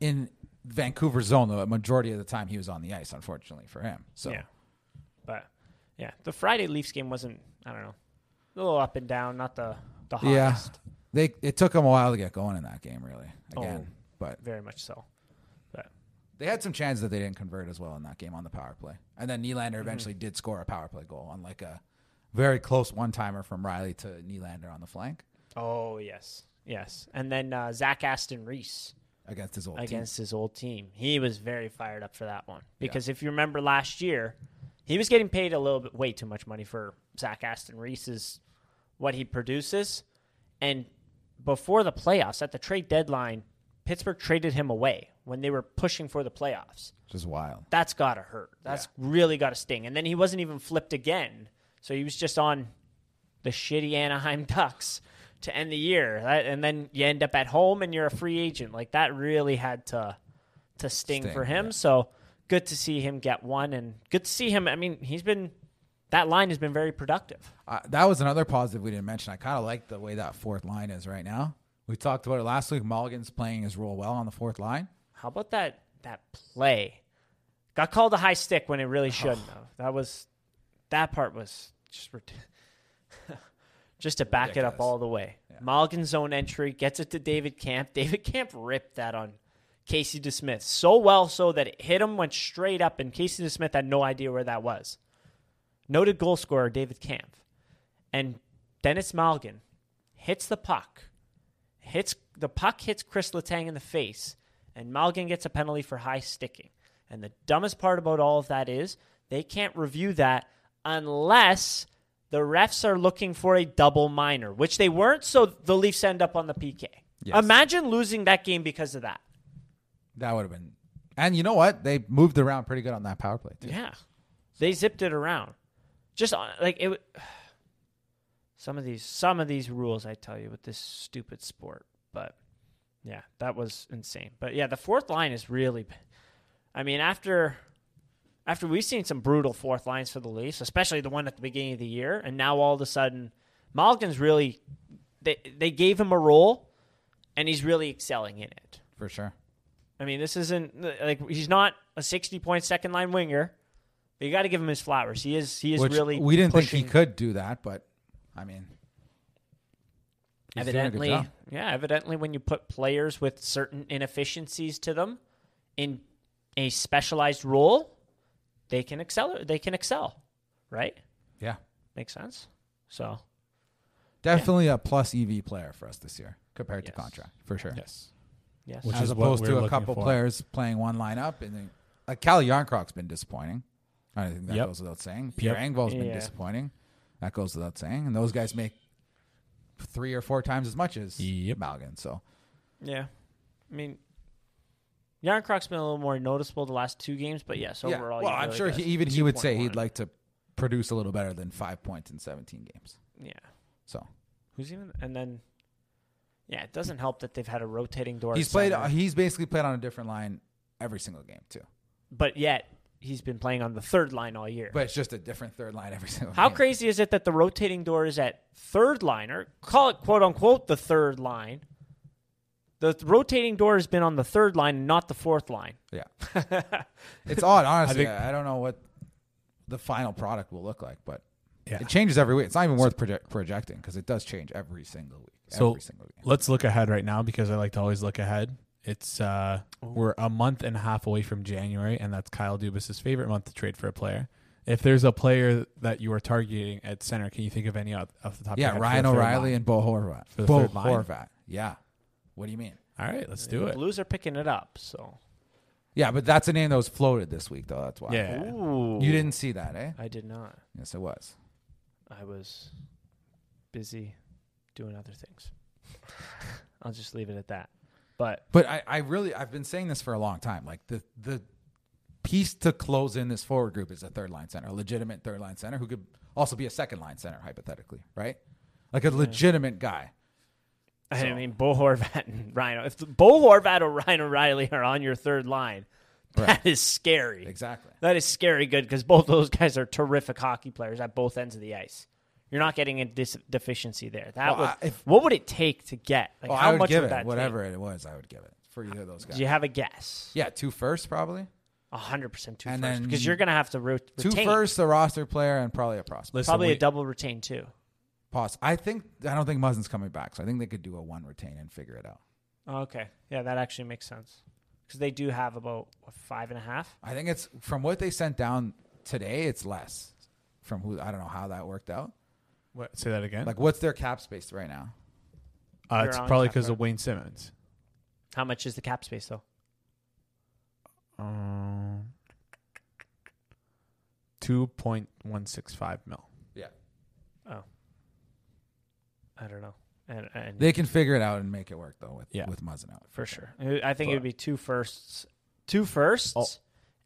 in Vancouver zone the majority of the time he was on the ice. Unfortunately for him, so Yeah. But, yeah, the Friday Leafs game wasn't, I don't know, a little up and down, not the, the yeah, hottest. they it took them a while to get going in that game. Really, oh, again, Oh. but Very much so. They had some chances that they didn't convert as well in that game on the power play. And then Mm-hmm. Nylander eventually did score a power play goal on like a very close one timer from Rielly to Nylander on the flank oh, yes. Yes. And then uh, Zach Aston-Reese. against his old against his old team. He was very fired up for that one because if you remember last year, he was getting paid a little bit way too much money for Zach Aston-Reese's what he produces, and before the playoffs at the trade deadline, Pittsburgh traded him away when they were pushing for the playoffs. Which is wild. That's gotta hurt. That's really gotta sting. And then he wasn't even flipped again, so he was just on the shitty Anaheim Ducks to end the year. That, and then you end up at home and you're a free agent. Like that really had to to sting, Sting, for him. yeah. So good to see him get one and good to see him. I mean, he's been that line has been very productive. Uh, that was another positive we didn't mention. I kind of like the way that fourth line is right now. We talked about it last week. Malgin's playing his role well on the fourth line. How about that that play? Got called a high stick when it really shouldn't Oh. have. That was that part was just just to back it up all the way. Malgin's zone entry gets it to David Kampf. David Kampf ripped that on Casey DeSmith so well so that it hit him, went straight up, and Casey DeSmith had no idea where that was. Noted goal scorer David Kampf. And Denis Malgin hits the puck hits the puck hits Chris Letang in the face, and Malgin gets a penalty for high sticking. And the dumbest part about all of that is they can't review that unless the refs are looking for a double minor, which they weren't. So the Leafs end up on the PK. Yes. Imagine losing that game because of that. That would have been. And you know what? They moved around pretty good on that power play too. Yeah, they zipped it around. Just uh, like it. Some of these, some of these rules, I tell you, with this stupid sport. But yeah, that was insane. But yeah, the fourth line is really. I mean, after after we've seen some brutal fourth lines for the Leafs, especially the one at the beginning of the year, and now all of a sudden, Malgin's really. They they gave him a role, and he's really excelling in it. for sure. I mean, this isn't like he's not a sixty point second line winger. But you got to give him his flowers. He is he is Which really we didn't pushing, think he could do that, but I mean, he's doing a good evidently job. yeah evidently when you put players with certain inefficiencies to them in a specialized role, they can excel. They can excel, right? Yeah, Makes sense. So definitely a plus EV player for us this year compared to Yes. contract for sure. Yes. yes, Which As is opposed to a couple for. players playing one lineup, and then like Cal Jarnkrok's been disappointing. I think that Yep. goes without saying. Pierre Yep. Engvall's been Yeah. disappointing. That goes without saying. And those guys make three or four times as much as Yep. Malgin. So yeah. I mean, Jarnkrok's been a little more noticeable the last two games, but yes, yeah. overall, yeah. well, he I'm really sure he, even he would say 2.1. he'd like to produce a little better than five points in 17 games. yeah. So Who's even and then yeah, it doesn't help that they've had a rotating door. he's at played. center, He's basically played on a different line every single game too. but yet he's been playing on the third line all year. But it's just a different third line every single. How game. crazy is it that the rotating door is at third liner? call it quote unquote the third line, The rotating door has been on the third line, not the fourth line. Yeah. it's odd, honestly. think- I, I don't know what the final product will look like, but Yeah. it changes every week. It's not even worth project, projecting because it does change every single week. So every single week. let's look ahead right now because I like to always look ahead. It's uh we're a month and a half away from January, and that's Kyle Dubas's favorite month to trade for a player. If there's a player that you are targeting at center, can you think of any off, off the top? of your Yeah, head for Ryan the third O'Reilly line? and Bo Horvat. For the Bo third line? Horvat. Yeah. What do you mean? All right, let's do The it. Blues are picking it up. So Yeah, but that's a name that was floated this week, though. That's why. Yeah, Ooh. You didn't see that, eh? I did not. Yes, it was. I was busy doing other things. I'll just leave it at that. But But I, I really, I've been saying this for a long time. Like the the piece to close in this forward group is a third line center, a legitimate third line center who could also be a second line center, hypothetically, right? Like a legitimate guy. I So- mean, Bo Horvat and Ryan. If Bo Horvat or Ryan O'Reilly are on your third line, Right. that is scary. Exactly. That is scary good because both those guys are terrific hockey players at both ends of the ice. You're not getting a dis- deficiency there. That Well, would, I- if- what would it take to get? Like, Well, how I would much give would it that whatever it was. I would give it for either of those guys. Do you have a guess? Yeah, two first probably. A hundred percent two And first because you're gonna have to ro- Two retain. first, a roster player, and probably a prospect. Listen, Probably we- a double retain too. Poss- I think I don't think Muzzin's coming back, so I think they could do a one retain and figure it out. Oh, okay, yeah, that actually makes sense because they do have about what, five and a half. I think it's from what they sent down today. It's less from who I don't know how that worked out. What, say that again. Like, what's their cap space right now? uh, You're it's on probably cap, because of Wayne Simmonds. How much is the cap space though? Um, two point one six five mil. Yeah, Oh, I don't know, and, and they can figure it out and make it work though with Yeah. with Muzzin out. for sure, I think it would be two firsts, two firsts, Oh.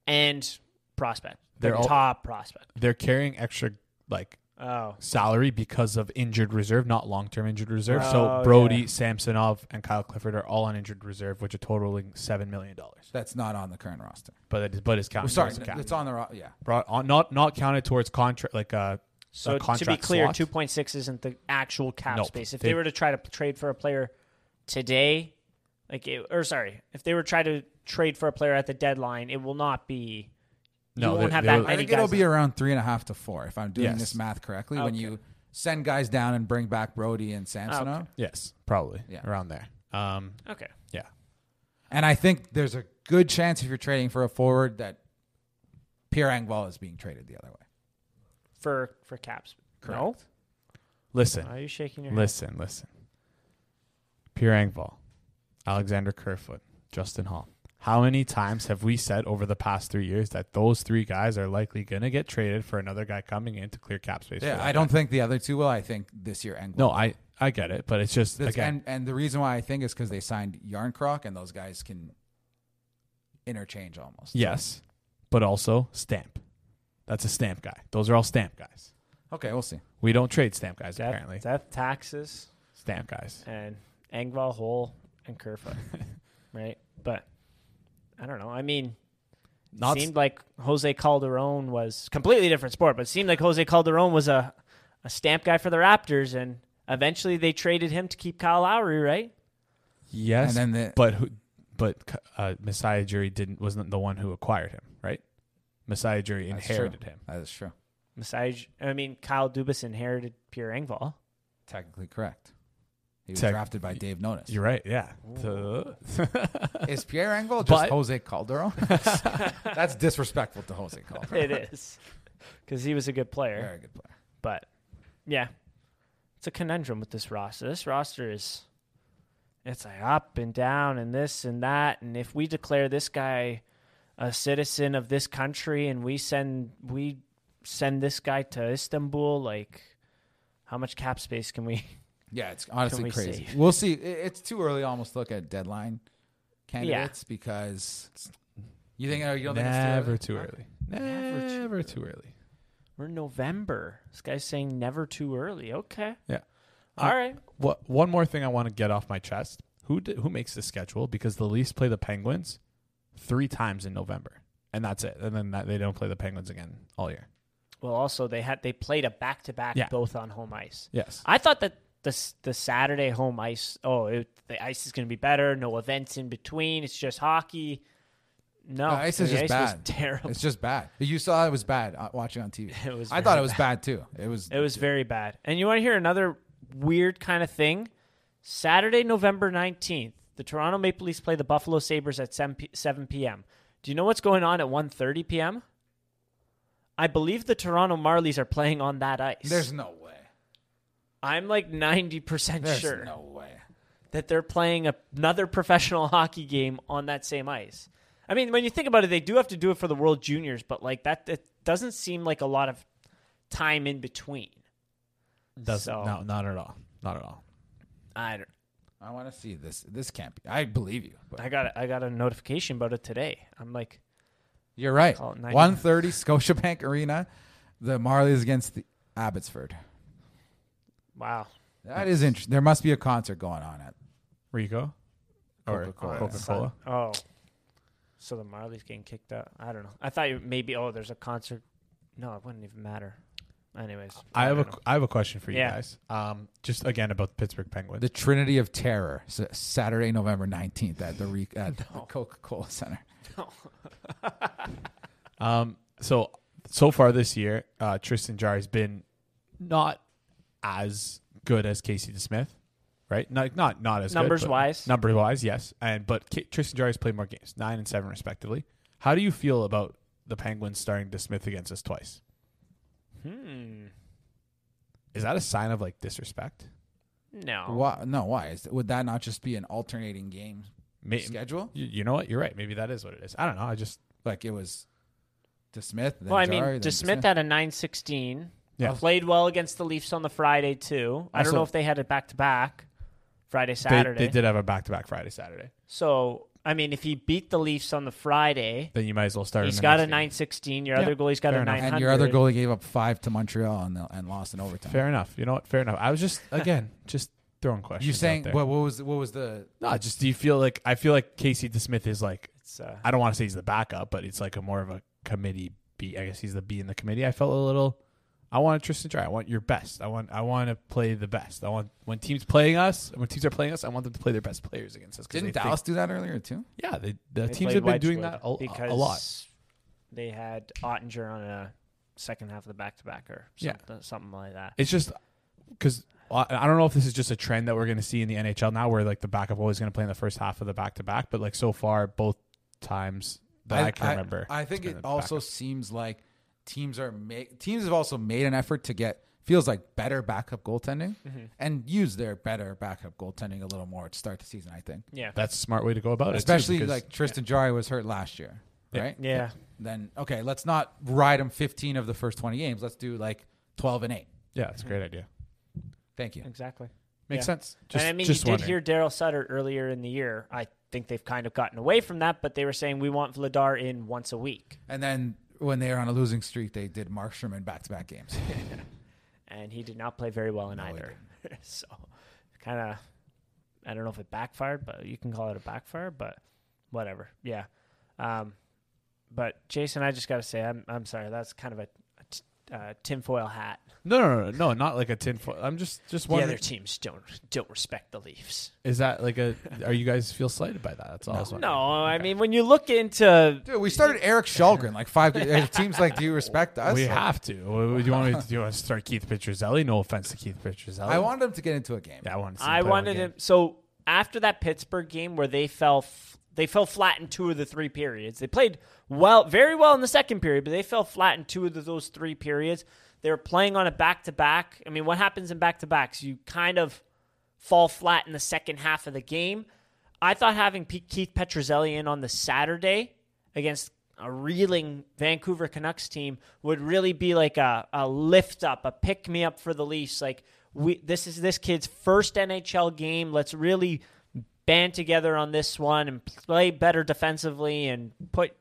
and prospect. They're They're all- top prospect. They're carrying extra like Oh, salary because of injured reserve, not long term injured reserve. so Oh, Brodie, yeah. Samsonov, and Kyle Clifford are all on injured reserve, which are totaling seven million dollars. That's not on the current roster. But it is, but it's counted. Well, sorry, towards it's on the ro- yeah. Brought on, not not counted towards contract like uh so a to be clear, two point six isn't the actual cap Nope. space. If They- they, were to try to trade for a player today, like it, or sorry, if they were to try to trade for a player at the deadline, it will not be. No, you won't have they that will- I many think it'll guys. be around three and a half to four if I'm doing Yes. this math correctly. When you send guys down and bring back Brodie and Samsonov, yes, probably Yeah. around there. Um, okay. yeah, and I think there's a good chance if you're trading for a forward that Pierre Engvall is being traded the other way. For for caps. No? listen, Are you shaking your head? listen, listen. Pierre Engvall, Alexander Kerfoot, Justin Holl. How many times have we said over the past three years that those three guys are likely going to get traded for another guy coming in to clear cap space? Yeah, I don't think the other two will. I think this year Engvall. No, I I get it, but it's just That's- again. and and the reason why I think is because they signed Jarnkrok and those guys can interchange almost. yes, but also stamp. That's a stamp guy. Those are all stamp guys. Okay, we'll see. We don't trade stamp guys Death, apparently. death taxes Stamp guys. and Engvall, Holl, and Kerfoot. right? But I don't know. I mean, Not seemed like Jose Calderon was completely different sport, but it seemed like Jose Calderon was a, a stamp guy for the Raptors, and eventually they traded him to keep Kyle Lowry, right? yes, And then the- but who, but uh, Masai Ujiri didn't wasn't the one who acquired him, right? Masai Ujiri inherited true. him. That is true. Besides, I mean, Kyle Dubas inherited Pierre Engvall. Technically correct. He was Tech- drafted by Dave Nonis. You're right. Yeah. The- Is Pierre Engvall just But- Jose Calderon? That's disrespectful to Jose Calderon. It is because he was a good player. Very good player. But yeah, it's a conundrum with this roster. This roster is it's like up and down and this and that. And if we declare this guy a citizen of this country and we send we send this guy to Istanbul, like how much cap space can we? Yeah, it's honestly we crazy. save? We'll see. It's too early almost look at deadline candidates because you think oh, you don't think never it's too early. Never, Never too early. We're in November. This guy's saying never too early. Okay, Yeah. all uh, right. What? One more thing I want to get off my chest. Who di- who makes the schedule? Because the Leafs play the Penguins three times in November, and that's it. And then that, they don't play the Penguins again all year. Well, also they had they played a back to back both on home ice. Yes. I thought that the the Saturday home ice. Oh, it, the ice is going to be better. No events in between. It's just hockey. No, The ice is the just ice bad. terrible. It's just bad. You saw it was bad uh, watching on TV. It was I thought it was bad too. It was. It was very bad. And you want to hear another weird kind of thing? Saturday, November 19th, the Toronto Maple Leafs play the Buffalo Sabres at 7 p- 7 p.m. Do you know what's going on at 1.30 p.m.? I believe the Toronto Marlies are playing on that ice. There's no. I'm like 90% There's sure no way. that they're playing a, another professional hockey game on that same ice. I mean, when you think about it, they do have to do it for the World Juniors, but like that, it doesn't seem like a lot of time in between. Does So- no, not at all. Not at all. I don't, I want to see this. This can't be. I believe you. But I got I got a notification about it today. I'm like, you're right. Call it 90. 130 Scotiabank Arena. The Marlies against the Abbotsford. Wow. That is interesting. There must be a concert going on at. Ricoh or Coca-Cola. Coca Cola. Oh, so the Marlies getting kicked out. I don't know. I thought you maybe oh, there's a concert. No, it wouldn't even matter. Anyways, I have a know. I have a question for you Yeah. guys. Um, just again about the Pittsburgh Penguins. The Trinity of Terror, S- Saturday, November 19th at the, Re- at the Coca Cola Center. Um, so so far this year, uh, Tristan Jarry has been not as good as Casey DeSmith, right? Not not not as Numbers good, but- wise. Numbers wise, yes, and but K- Tristan Jarry's played more games, nine and seven respectively. How do you feel about the Penguins starting DeSmith against us twice? Hmm. Is that a sign of like disrespect? No. Why? No, why? Is, would that not just be an alternating game May- schedule? you, you know what? You're right. Maybe that is what it is. I don't know. I just Like it was to Smith. Then Well, I Jarry, mean, then DeSmith had a 916. Yeah. Played well against the Leafs on the Friday too. I don't Also- know if they had it back to back. Friday, they, Saturday. they did have a back to back Friday Saturday. So I mean, if he beat the Leafs on the Friday, Then you might as well start. in he's the got next a game. 916. Your Yeah, other goalie's got fair a enough. 900. and your other goalie gave up five to Montreal and, and lost in overtime. Fair enough. You know what? Fair enough. I was just again just throwing questions. You out saying there. what? What was what was the? No, just do you feel like I feel like Casey DeSmith is like It's, uh, I don't want to say he's the backup, but it's like a more of a committee B. I guess he's the B in the committee. I felt a little. I want Tristan Dry. I want your best. I want. I want to play the best. I want when teams playing us. When teams are playing us, I want them to play their best players against us. Didn't they think- Dallas do that earlier too? yeah, they, the they teams have been doing that a, because a lot. They had Oettinger on a second half of the back to back or Yeah. something, something like that. It's just because I I don't know if this is just a trend that we're going to see in the NHL now, where like the backup always going to play in the first half of the back to back. But like so far, both times that I, can remember, I, think it's been it the also backup. seems like teams are ma- teams have also made an effort to get feels like better backup goaltending Mm-hmm. and use their better backup goaltending a little more to start the season. I think, Yeah. that's a smart way to go about it. especially like Tristan Jarry was hurt last year, right? Yeah. Then okay, let's not ride him 15 of the first 20 games. Let's do like 12 and eight. yeah, it's a great idea. Thank you. Exactly. Makes Yeah. sense. Just, and I mean, just you did wondering. hear Daryl Sutter earlier in the year. I think they've kind of gotten away from that, but they were saying we want Vladar in once a week, And then when they were on a losing streak, they did Markstrom in back-to-back games. and he did not play very well in No, either. so, kind of, I don't know if it backfired, but you can call it a backfire, but whatever. Yeah. Um, but Jason, I just got to say, I'm I'm sorry. That's kind of a, uh, tinfoil hat. No, no, no, no, not like a tinfoil. I'm just, just The wondering. other teams don't don't respect the Leafs. Is that like a? Are you guys feel slighted by that? That's all. I was wondering. No, I mean when you look into Dude, we started Erik Kallgren like five teams. Like, do you respect us? we Like, have to. What- Do you want me to do? You want to start Keith Petruzzelli? No offense to Keith Petruzzelli. I wanted him to get into a game. Yeah, I wanted. To see him I play one wanted game. him. So after that Pittsburgh game where they fell, f- they fell flat in two of the three periods. They played well, very well in the second period, but they fell flat in two of the, those three periods. They were playing on a back to back. I mean, what happens in back to backs? You kind of fall flat in the second half of the game. I thought having Keith Petruzzelli in on the Saturday against a reeling Vancouver Canucks team would really be like a, a lift up, a pick me up for the Leafs. Like we, this is this kid's first NHL game. Let's really band together on this one and play better defensively and put,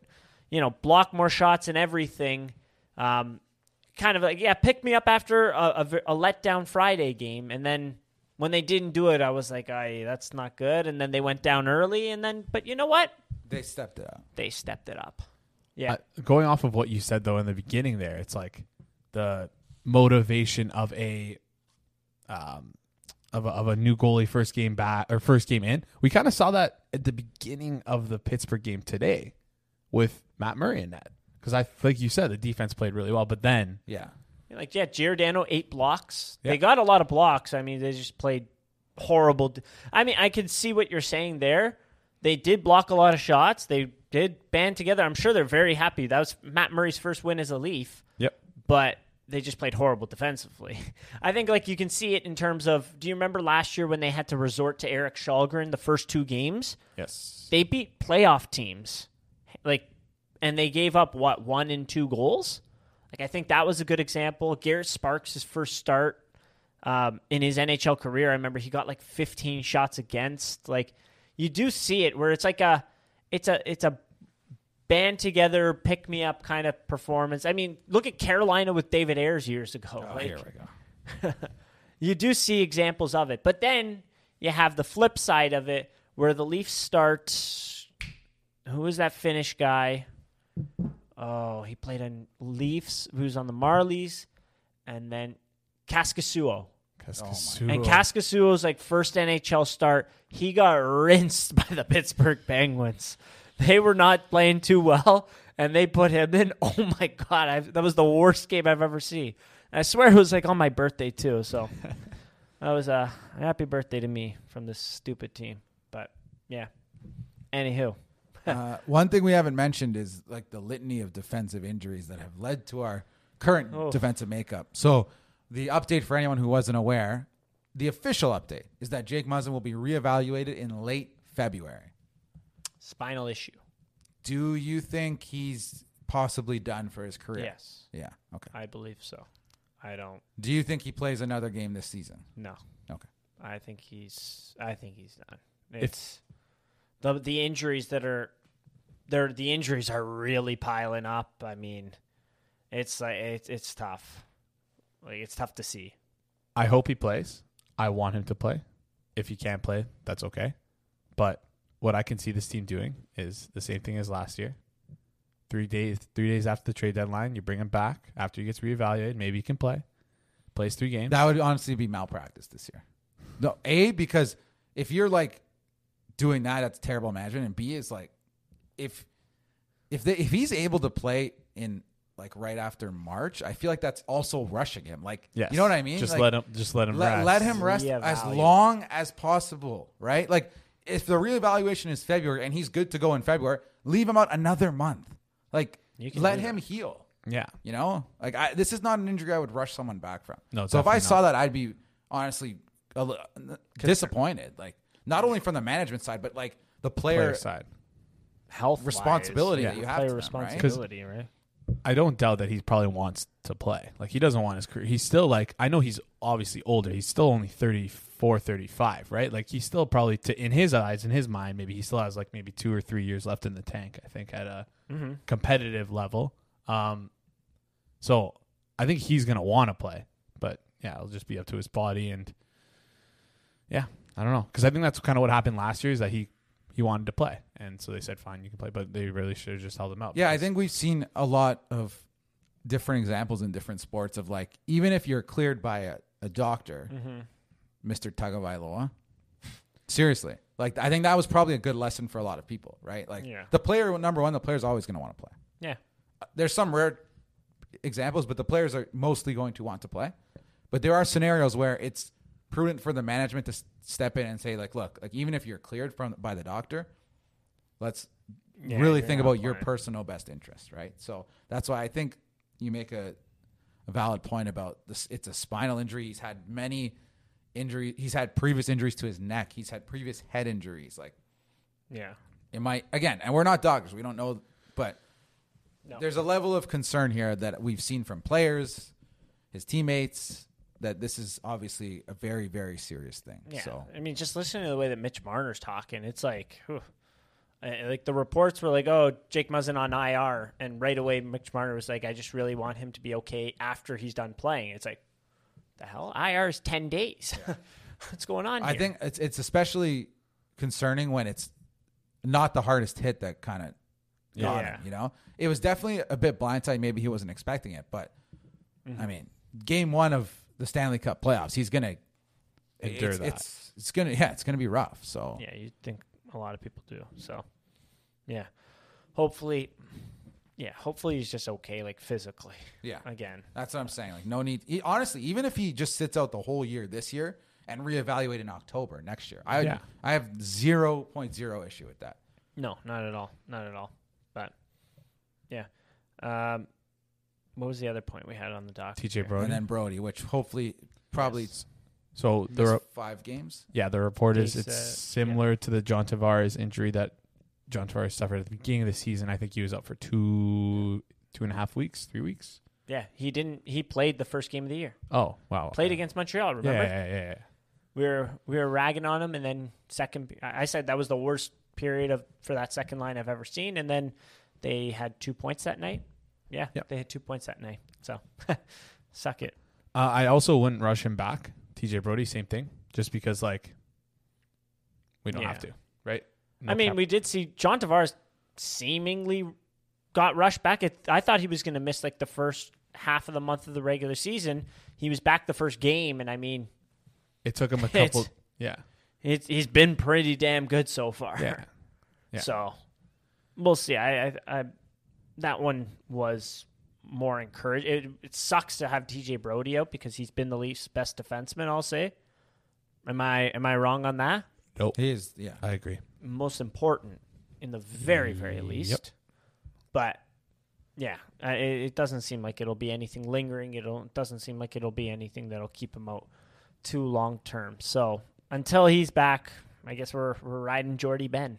you know, block more shots and everything. Um, kind of like yeah, pick me up after a, a, v- a letdown Friday game, and then when they didn't do it, I was like, "I that's not good." And then they went down early, and then but you know what? They stepped it up. They stepped it up. Yeah, Uh, going off of what you said though in the beginning, there, it's like the motivation of a, um, of a, of a new goalie first game back or first game in. We kind of saw that at the beginning of the Pittsburgh game today with Matt Murray in net because I like you said the defense played really well, but then Yeah. Like yeah, Giordano eight blocks. Yeah. They got a lot of blocks. I mean, they just played horrible. d- I mean, I can see what you're saying there. They did block a lot of shots. They did band together. I'm sure they're very happy. That was Matt Murray's first win as a Leaf, yep, but they just played horrible defensively. I think like you can see it in terms of. Do you remember last year when they had to resort to Erik Kallgren the first two games? yes, They beat playoff teams, like, and they gave up what one and two goals. Like I think that was a good example. Garrett Sparks' his first start um, in his NHL career. I remember he got like 15 shots against. Like you do see it where it's like a, it's a it's a band together pick me up kind of performance. I mean, look at Carolina with David Ayres years ago. Oh, Like, here we go. you do see examples of it. But then you have the flip side of it where the Leafs start. Who is that Finnish guy? Oh, he played on Leafs, who's on the Marlies, and then Kaskisuo. Kaskisuo. And Kaskisuo's like first NHL start, he got rinsed by the Pittsburgh Penguins. They were not playing too well, and they put him in. Oh my god, I, that was the worst game I've ever seen. And I swear it was like on my birthday too. So that was a happy birthday to me from this stupid team. But yeah, anywho, uh, one thing we haven't mentioned is like the litany of defensive injuries that have led to our current Oh. defensive makeup. So, the update for anyone who wasn't aware, the official update is that Jake Muzzin will be reevaluated in late February. Spinal issue. Do you think he's possibly done for his career? Yes, Yeah. Okay. I believe so. I don't. Do you think he plays another game this season? No. Okay. I think he's. I think he's done. It's the the injuries that are there. The injuries are really piling up. I mean, it's like it's it's tough. Like it's tough to see. I hope he plays. I want him to play. If he can't play, that's okay. But what I can see this team doing is the same thing as last year. Three days, three days after the trade deadline, you bring him back after he gets reevaluated. Maybe he can play. Plays three games. That would honestly be malpractice this year. No, A, because if you're like doing that, that's terrible management. And B is like if if they, if he's able to play in like right after March, I feel like that's also rushing him. Like Yes. you know what I mean? Just Like, let him. Just let him let, rest. let him rest as long as possible, right? Like if the reevaluation is February and he's good to go in February, leave him out another month. Like You can let him that. heal. Yeah. You know, like I, this is not an injury I would rush someone back from. No, so if I definitely saw that, I'd be honestly a disappointed. Like not only from the management side, but like the player. Player side. Health Responsibility that you have player to them, right? responsibility, right? I don't doubt that he probably wants to play. Like he doesn't want his career. He's still like I know he's obviously older. He's still only 34, 35, right? Like he's still probably to in his eyes, in his mind, maybe he still has like maybe 2 or 3 years left in the tank, I think at a Mm-hmm. competitive level. Um so I think he's going to want to play. But yeah, it'll just be up to his body and yeah, I don't know cuz I think that's kind of what happened last year is that he he wanted to play. And so they said fine, you can play, but they really should have just held him out. Yeah, I think we've seen a lot of different examples in different sports of like even if you're cleared by a, a doctor, Mr. Tagovailoa. Seriously, like I think that was probably a good lesson for a lot of people, right? Like Yeah. the player, number one, the player's always going to want to play. Yeah. Uh, there's some rare examples, but the players are mostly going to want to play. But there are scenarios where it's prudent for the management to s- step in and say, like, look, like even if you're cleared from by the doctor, let's Yeah, really think about your personal best interest, right? So that's why I think you make a, a valid point about this. It's a spinal injury. He's had many injuries. He's had previous injuries to his neck. He's had previous head injuries. Like Yeah. it might again, and we're not doctors. We don't know, but No. there's a level of concern here that we've seen from players, his teammates, that this is obviously a very, very serious thing. Yeah, So I mean, just listening to the way that Mitch Marner's talking, it's like, whew. Like the reports were like, "Oh, Jake Muzzin on IR," and right away Mitch Marner was like, "I just really want him to be okay after he's done playing." It's like, the hell, IR is ten days. What's going on? I here? think it's it's especially concerning when it's not the hardest hit that kind of got Yeah. him. You know, it was definitely a bit blindside. Maybe he wasn't expecting it, but Mm-hmm. I mean, game one of the Stanley Cup playoffs, he's gonna endure it's, that. It's it's gonna yeah, it's gonna be rough. So Yeah, you think a lot of people do. So, yeah. Hopefully, yeah. Hopefully he's just okay, like physically. yeah, Again, that's what I'm saying. Like no need. he- honestly, even if he just sits out the whole year this year and reevaluate in October next year, I Yeah. I have zero point zero issue with that. no, not at all, not at all. But yeah. Um, what was the other point we had on the doc? TJ Brodie. And then Brodie, which hopefully probably Yes. so the miss re- five games. yeah the report is it's uh, similar to the John Tavares injury that John Tavares suffered at the beginning of the season. I think he was up for two two and a half weeks, three weeks. Yeah, he didn't. He played the first game of the year. Oh wow, Played against Montreal. Remember? yeah, yeah, yeah. we were we were ragging on him, and then second, I I said that was the worst period of for that second line I've ever seen, and then they had two points that night. Yeah, Yep. they had two points that night. So suck it. Uh, I also wouldn't rush him back. TJ Brodie, same thing. Just because like we don't Yeah. have to, right? I mean, we did see John Tavares seemingly got rushed back. It, I thought he was going to miss like the first half of the month of the regular season. He was back the first game, and I mean, it took him a it's- couple. Yeah, it's, he's been pretty damn good so far. yeah, Yeah. So we'll see. I, I, I that one was more encouraged. It, it sucks to have TJ Brodie out because he's been the Leafs' best defenseman. I'll say. Am I am I wrong on that? nope. He is yeah. I agree. Most important, in the very very least. But yeah, uh, it, it doesn't seem like it'll be anything lingering. It'll, it doesn't seem like it'll be anything that'll keep him out too long term. So until he's back, I guess we're we're riding Jordie Benn.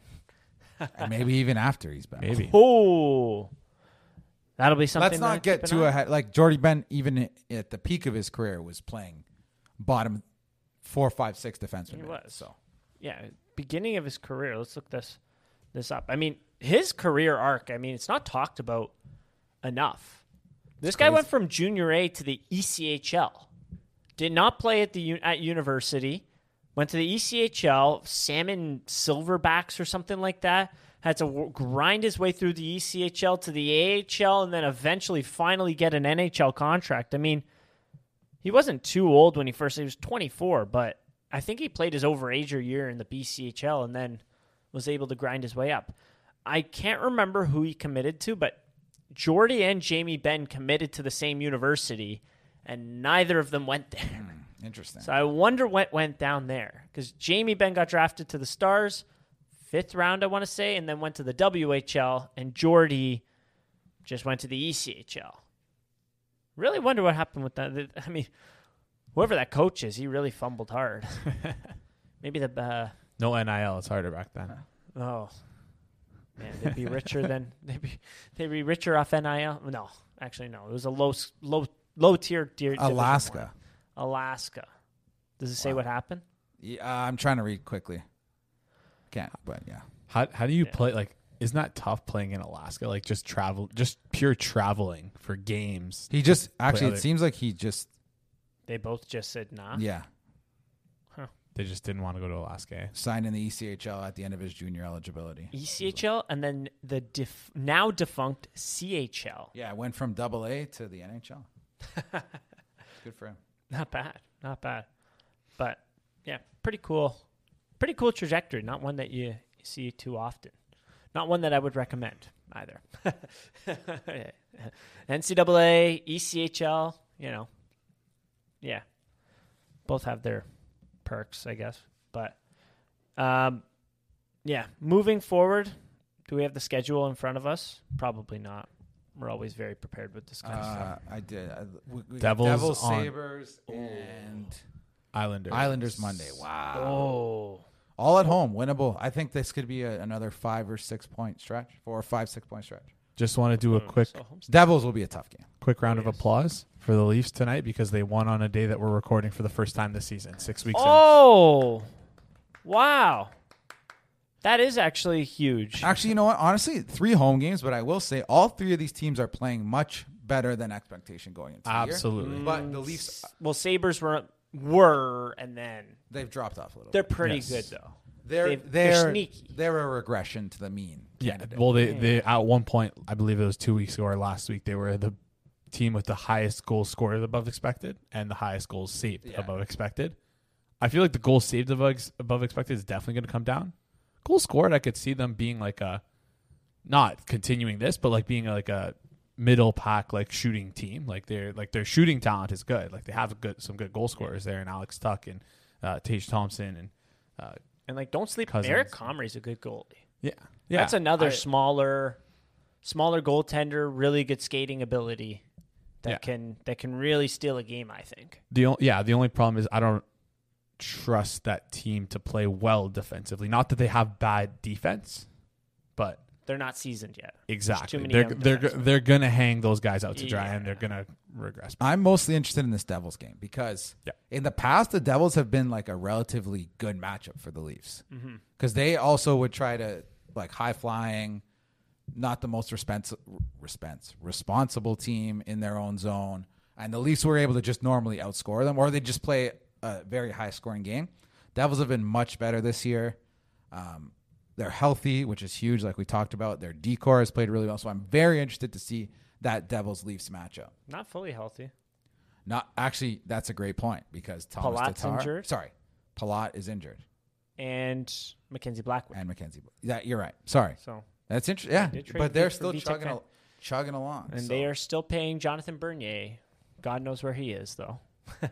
and maybe even after he's back. Maybe. Oh, that'll be something. Let's not to get keep an too ahead. Like Jordie Benn, even at the peak of his career, was playing bottom four, five, six defenseman. He minutes, was. So Yeah, beginning of his career. Let's look this this up. I mean, his career arc. I mean, it's not talked about enough. This guy crazy. went from junior A to the ECHL. Did not play at the at university. Went to the ECHL, Salmon Silverbacks or something like that. Had to w- grind his way through the ECHL to the AHL, and then eventually, finally get an NHL contract. I mean, he wasn't too old when he first. He was 24, but I think he played his overager year in the BCHL, and then was able to grind his way up. I can't remember who he committed to, but Jordie and Jamie Benn committed to the same university, and neither of them went there. Hmm, interesting. So I wonder what went down there because Jamie Benn got drafted to the Stars, fifth round, I want to say, and then went to the WHL, and Jordie just went to the ECHL. Really wonder what happened with that. I mean, whoever that coach is, he really fumbled hard. Maybe the uh, No NIL. It's harder back then. oh man, they'd be richer than they'd be they'd be richer off NIL. No, actually, no. It was a low low low tier tier Alaska. Alaska. Does it say Wow. what happened? Yeah, uh, I'm trying to read quickly. Can't, but yeah. How how do you Yeah. play? Like, isn't that tough playing in Alaska? Like, just travel, just pure traveling for games. He just actually. other- It seems like he just They both just said nah. yeah They just didn't want to go to Alaska. signed in the ECHL at the end of his junior eligibility. ECHL and then the def- now defunct CHL. Yeah, went from Double A to the NHL. Good for him. Not bad, not bad, but yeah, pretty cool, pretty cool trajectory. Not one that you, you see too often. Not one that I would recommend either. NCAA, ECHL, you know, yeah, both have their perks, I guess. But um, yeah, moving forward, do we have the schedule in front of us? Probably not. We're always very prepared with this kind of stuff. Uh, I did. I, we, we Devils Devils, on- Sabres, and Islanders. Islanders Monday. Wow. Oh, All at home, winnable. I think this could be a, another five or six point stretch, four or five, six point stretch. Just want to do a Hmm, quick Devils will be a tough game. quick round of applause for the Leafs tonight because they won on a day that we're recording for the first time this season, six weeks. in. Oh, wow. That is actually huge. Actually, you know what? Honestly, three home games, but I will say all three of these teams are playing much better than expectation going into the year. Absolutely. But the Leafs, Well, Sabres were were and then they've dropped off a little. they're bit. pretty Yes. good though. They're they've- they're they're sneaky. They're a regression to the mean. Yeah. Well, they they at one point, I believe it was two weeks ago or last week, they were the team with the highest goals scored above expected and the highest goals saved Yeah. above expected. I feel like the goal saved above, above expected is definitely going to come down. Goal scored, I could see them being like a not continuing this, but like being like a middle pack like shooting team. Like their like their shooting talent is good. Like they have a good some good goal scorers there, and Alex Tuch and uh, Tage Thompson and uh, And like, don't sleep. Cozens. Eric Comrie's a good goalie. yeah, yeah. That's another I- smaller, smaller goaltender, really good skating ability that Yeah. can that can really steal a game. I think. The o- yeah, the only problem is I don't trust that team to play well defensively. Not that they have bad defense, but They're not seasoned yet. exactly many they're they're go- they're gonna hang those guys out to dry and they're gonna regress. I'm mostly interested in this Devils game because Yeah. in the past the Devils have been like a relatively good matchup for the Leafs Mm-hmm. because they also would try to like high flying, not the most respons- respons- responsible team in their own zone, and the Leafs were able to just normally outscore them, or they just play a very high scoring game. Devils have been much better this year. Um, they're healthy, which is huge, like we talked about. Their decor has played really well, so I'm very interested to see that Devils Leafs matchup. Not fully healthy. Not actually. That's a great point because Thomas Palat's Tatar. injured. Sorry, Palat is injured, And Mackenzie Blackwood. and Mackenzie. yeah, you're right. Sorry, So that's interesting. Yeah, did trade but they're for still Vitek chugging, al- chugging along. and so- they are still paying Jonathan Bernier. God knows where he is though.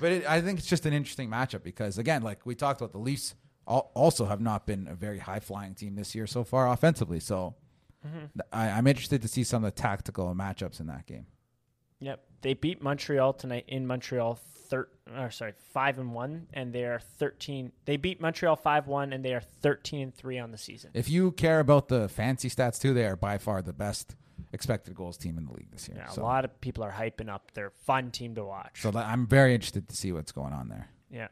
But it, I think it's just an interesting matchup because again, like we talked about, the Leafs al- also have not been a very high flying team this year so far offensively. So Mm-hmm. th- I, I'm interested to see some of the tactical matchups in that game. Yep, they beat Montreal tonight in Montreal. Thir- or sorry, five and one, and they are thirteen. They beat Montreal five one, and they are thirteen and three on the season. If you care about the fancy stats too, they are by far the best expected goals team in the league this year. Yeah, so a lot of people are hyping up. They're fun team to watch. so I'm very interested to see what's going on there. yeah,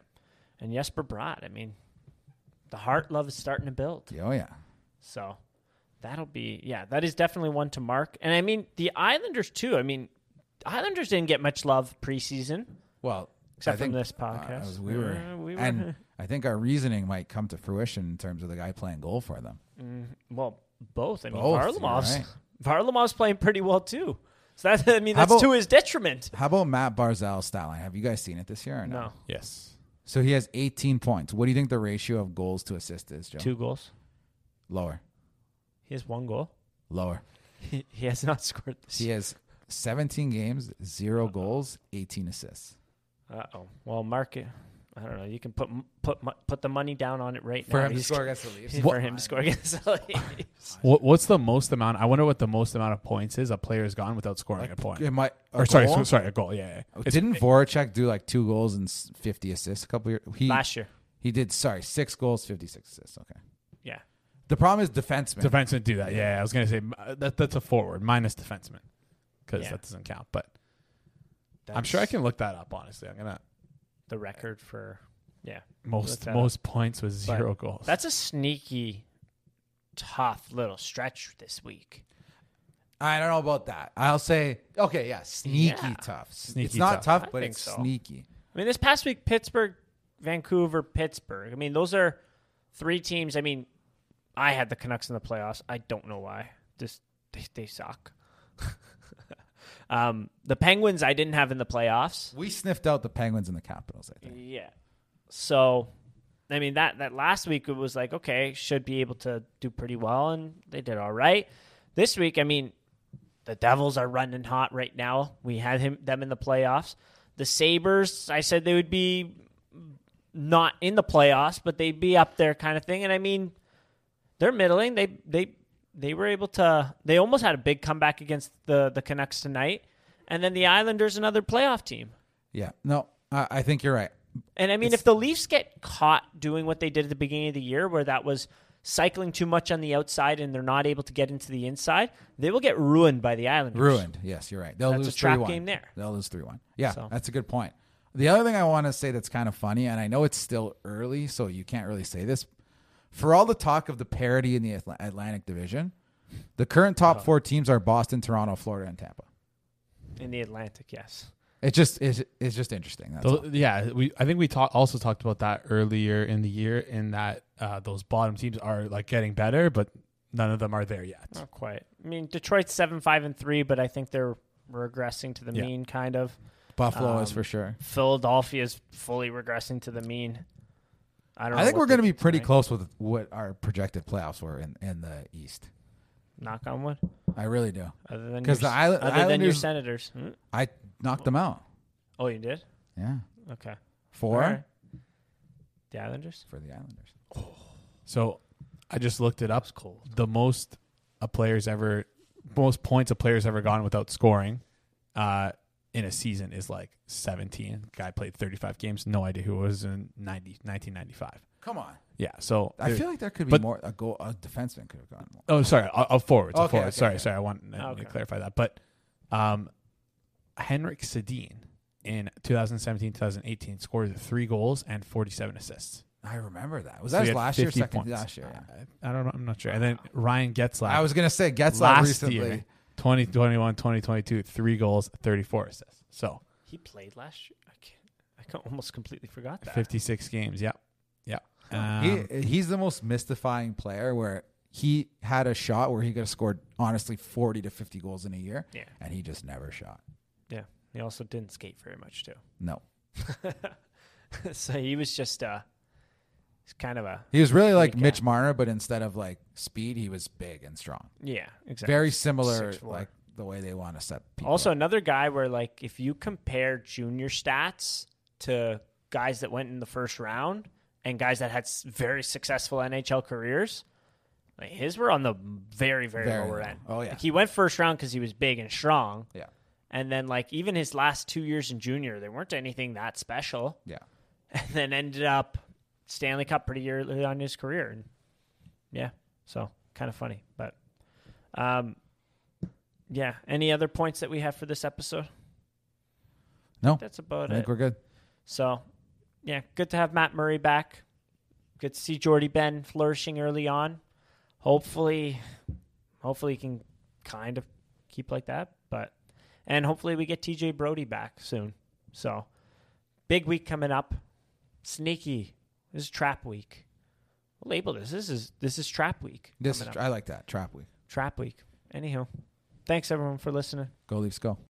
and Jesper Bratt. I mean, the heart love is starting to build. Oh yeah. So that'll be yeah, that is definitely one to mark. And I mean the Islanders too. I mean, Islanders didn't get much love preseason. Well, Except I from think, this uh, podcast. as we were, Uh, we were- and I think our reasoning might come to fruition in terms of the guy playing goal for them. Well, both. I mean, Both, Varlamov's you're Varlamov's playing pretty well too. So that I mean How that's about- to his detriment. How about Matt Barzal's stat line? Have you guys seen it this year or no? No, Yes. So he has 18 points. What do you think the ratio of goals to assist is, Joe? two goals. Lower. He has one goal. Lower. He, he has not scored this. He has 17 games, zero goals, 18 assists. Uh oh. Well, Mark, I don't know. You can put put put the money down on it right now. For now. him to He's- score against the Leafs. for him to score against the Leafs. What, what's the most amount? I wonder what the most amount of points is a player's gone without scoring a point. It might, a or sorry, goal? so- sorry, a goal. Yeah, yeah. It's- Didn't Voracek do like two goals and 50 assists a couple years? He, Last year. he did, sorry, six goals, 56 assists. Okay. Yeah. The problem is defensemen. defensemen do that. Yeah, I was gonna say that that's a forward minus defenseman because Yeah. that doesn't count. But I'm sure I can look that up. Honestly, I'm gonna The record for yeah. most Look that most points with zero goals. That's a sneaky, tough little stretch this week. I don't know about that. I'll say, okay, yeah, sneaky Yeah. tough. it's not tough. tough, but it's so. sneaky. I mean, this past week, Pittsburgh, Vancouver, Pittsburgh. I mean, those are three teams. I mean, I had the Canucks in the playoffs. I don't know why. Just they, they suck. um, the Penguins, I didn't have in the playoffs. We sniffed out the Penguins and the Capitals, I think. Yeah. So, I mean that that last week it was like okay, should be able to do pretty well, and they did all right. This week, I mean, the Devils are running hot right now. We had him them in the playoffs. The Sabres, I said they would be not in the playoffs, but they'd be up there, kind of thing. And I mean, they're middling. They they they were able to. They almost had a big comeback against the the Canucks tonight, and then the Islanders, another playoff team. Yeah. No, I, I think you're right. And I mean, if the Leafs get caught doing what they did at the beginning of the year, where that was cycling too much on the outside and they're not able to get into the inside, they will get ruined by the Islanders. Ruined. Yes, you're right. They'll That's a lose trap 3-1. game there. They'll lose 3 1. Yeah, So. that's a good point. The other thing I want to say that's kind of funny, and I know it's still early, so you can't really say this. For all the talk of the parity in the Atlantic Division, the current top Uh-huh. four teams are Boston, Toronto, Florida, and Tampa. In the Atlantic, yes. It just is it's just interesting. That's Tho- yeah, we I think we talk, also talked about that earlier in the year. In that uh, those bottom teams are like getting better, but none of them are there yet. Not quite. I mean, Detroit's seven, five, and three, but I think they're regressing to the Yeah. mean, kind of. Buffalo is Um, for sure. Philadelphia is fully regressing to the mean. I don't. I know think we're going to be pretty tonight. close with what our projected playoffs were in, in the East. Knock on wood. I really do. Other than 'Cause your- the Isla- other than your Senators. Hmm? I knocked them out. Oh, you did. Yeah, Okay. four All right. The Islanders. for the Islanders. So I just looked it up. The most a player's ever, most points a player's ever gotten without scoring, uh, in a season is like 17. Guy played 35 games. No idea who it was in 90, 1995. Come on. Yeah. So I feel like there could be but- more. A goal, a defenseman could have gone more. Oh, sorry. I'll, I'll forward. I'll Okay, forward. okay, sorry, okay. sorry. I want I Okay. to clarify that. But um, Henrik Sedin in 2017 2018 scored three goals and 47 assists. I remember that. Was So that he his last year? 50 Second points. last year. Yeah. I, I don't know. I'm not sure. And then Ryan Getzlaf. I was gonna say Getzlaf last recently. year, 2021 2022, three goals, 34 assists. So He played last year. I can't. I can't, almost completely forgot that. 56 games. Yeah. Yeah. Um, he he's the most mystifying player where he had a shot where he could have scored honestly 40 to 50 goals in a year Yeah. and he just never shot. Yeah. He also didn't skate very much too. No. so he was just uh, he's kind of a He was really like Mitch. Marner but instead of like speed he was big and strong. yeah, exactly. Very similar 6'4". like the way they want to set people. Also, up. another guy where like if you compare junior stats to guys that went in the first round and guys that had s- very successful NHL careers, like his were on the very very, Very lower low. end. Oh, yeah. like he went first round because he was big and strong, yeah. and then like even his last two years in junior, they weren't anything that special, Yeah. and then ended up Stanley Cup pretty early on in his career, and yeah, so kind of funny, but um, yeah. Any other points that we have for this episode? No. That's about I it. think we're good. So, yeah, good to have Matt Murray back. Good to see Jordie Benn flourishing early on. Hopefully, hopefully he can kind of keep like that. But and hopefully we get TJ Brodie back soon. So, big week coming up. Sneaky. This is trap week. We'll label this. This is this is trap week. This coming up. I like that. Trap week. trap week. Anyhow, thanks everyone for listening. Go Leafs go.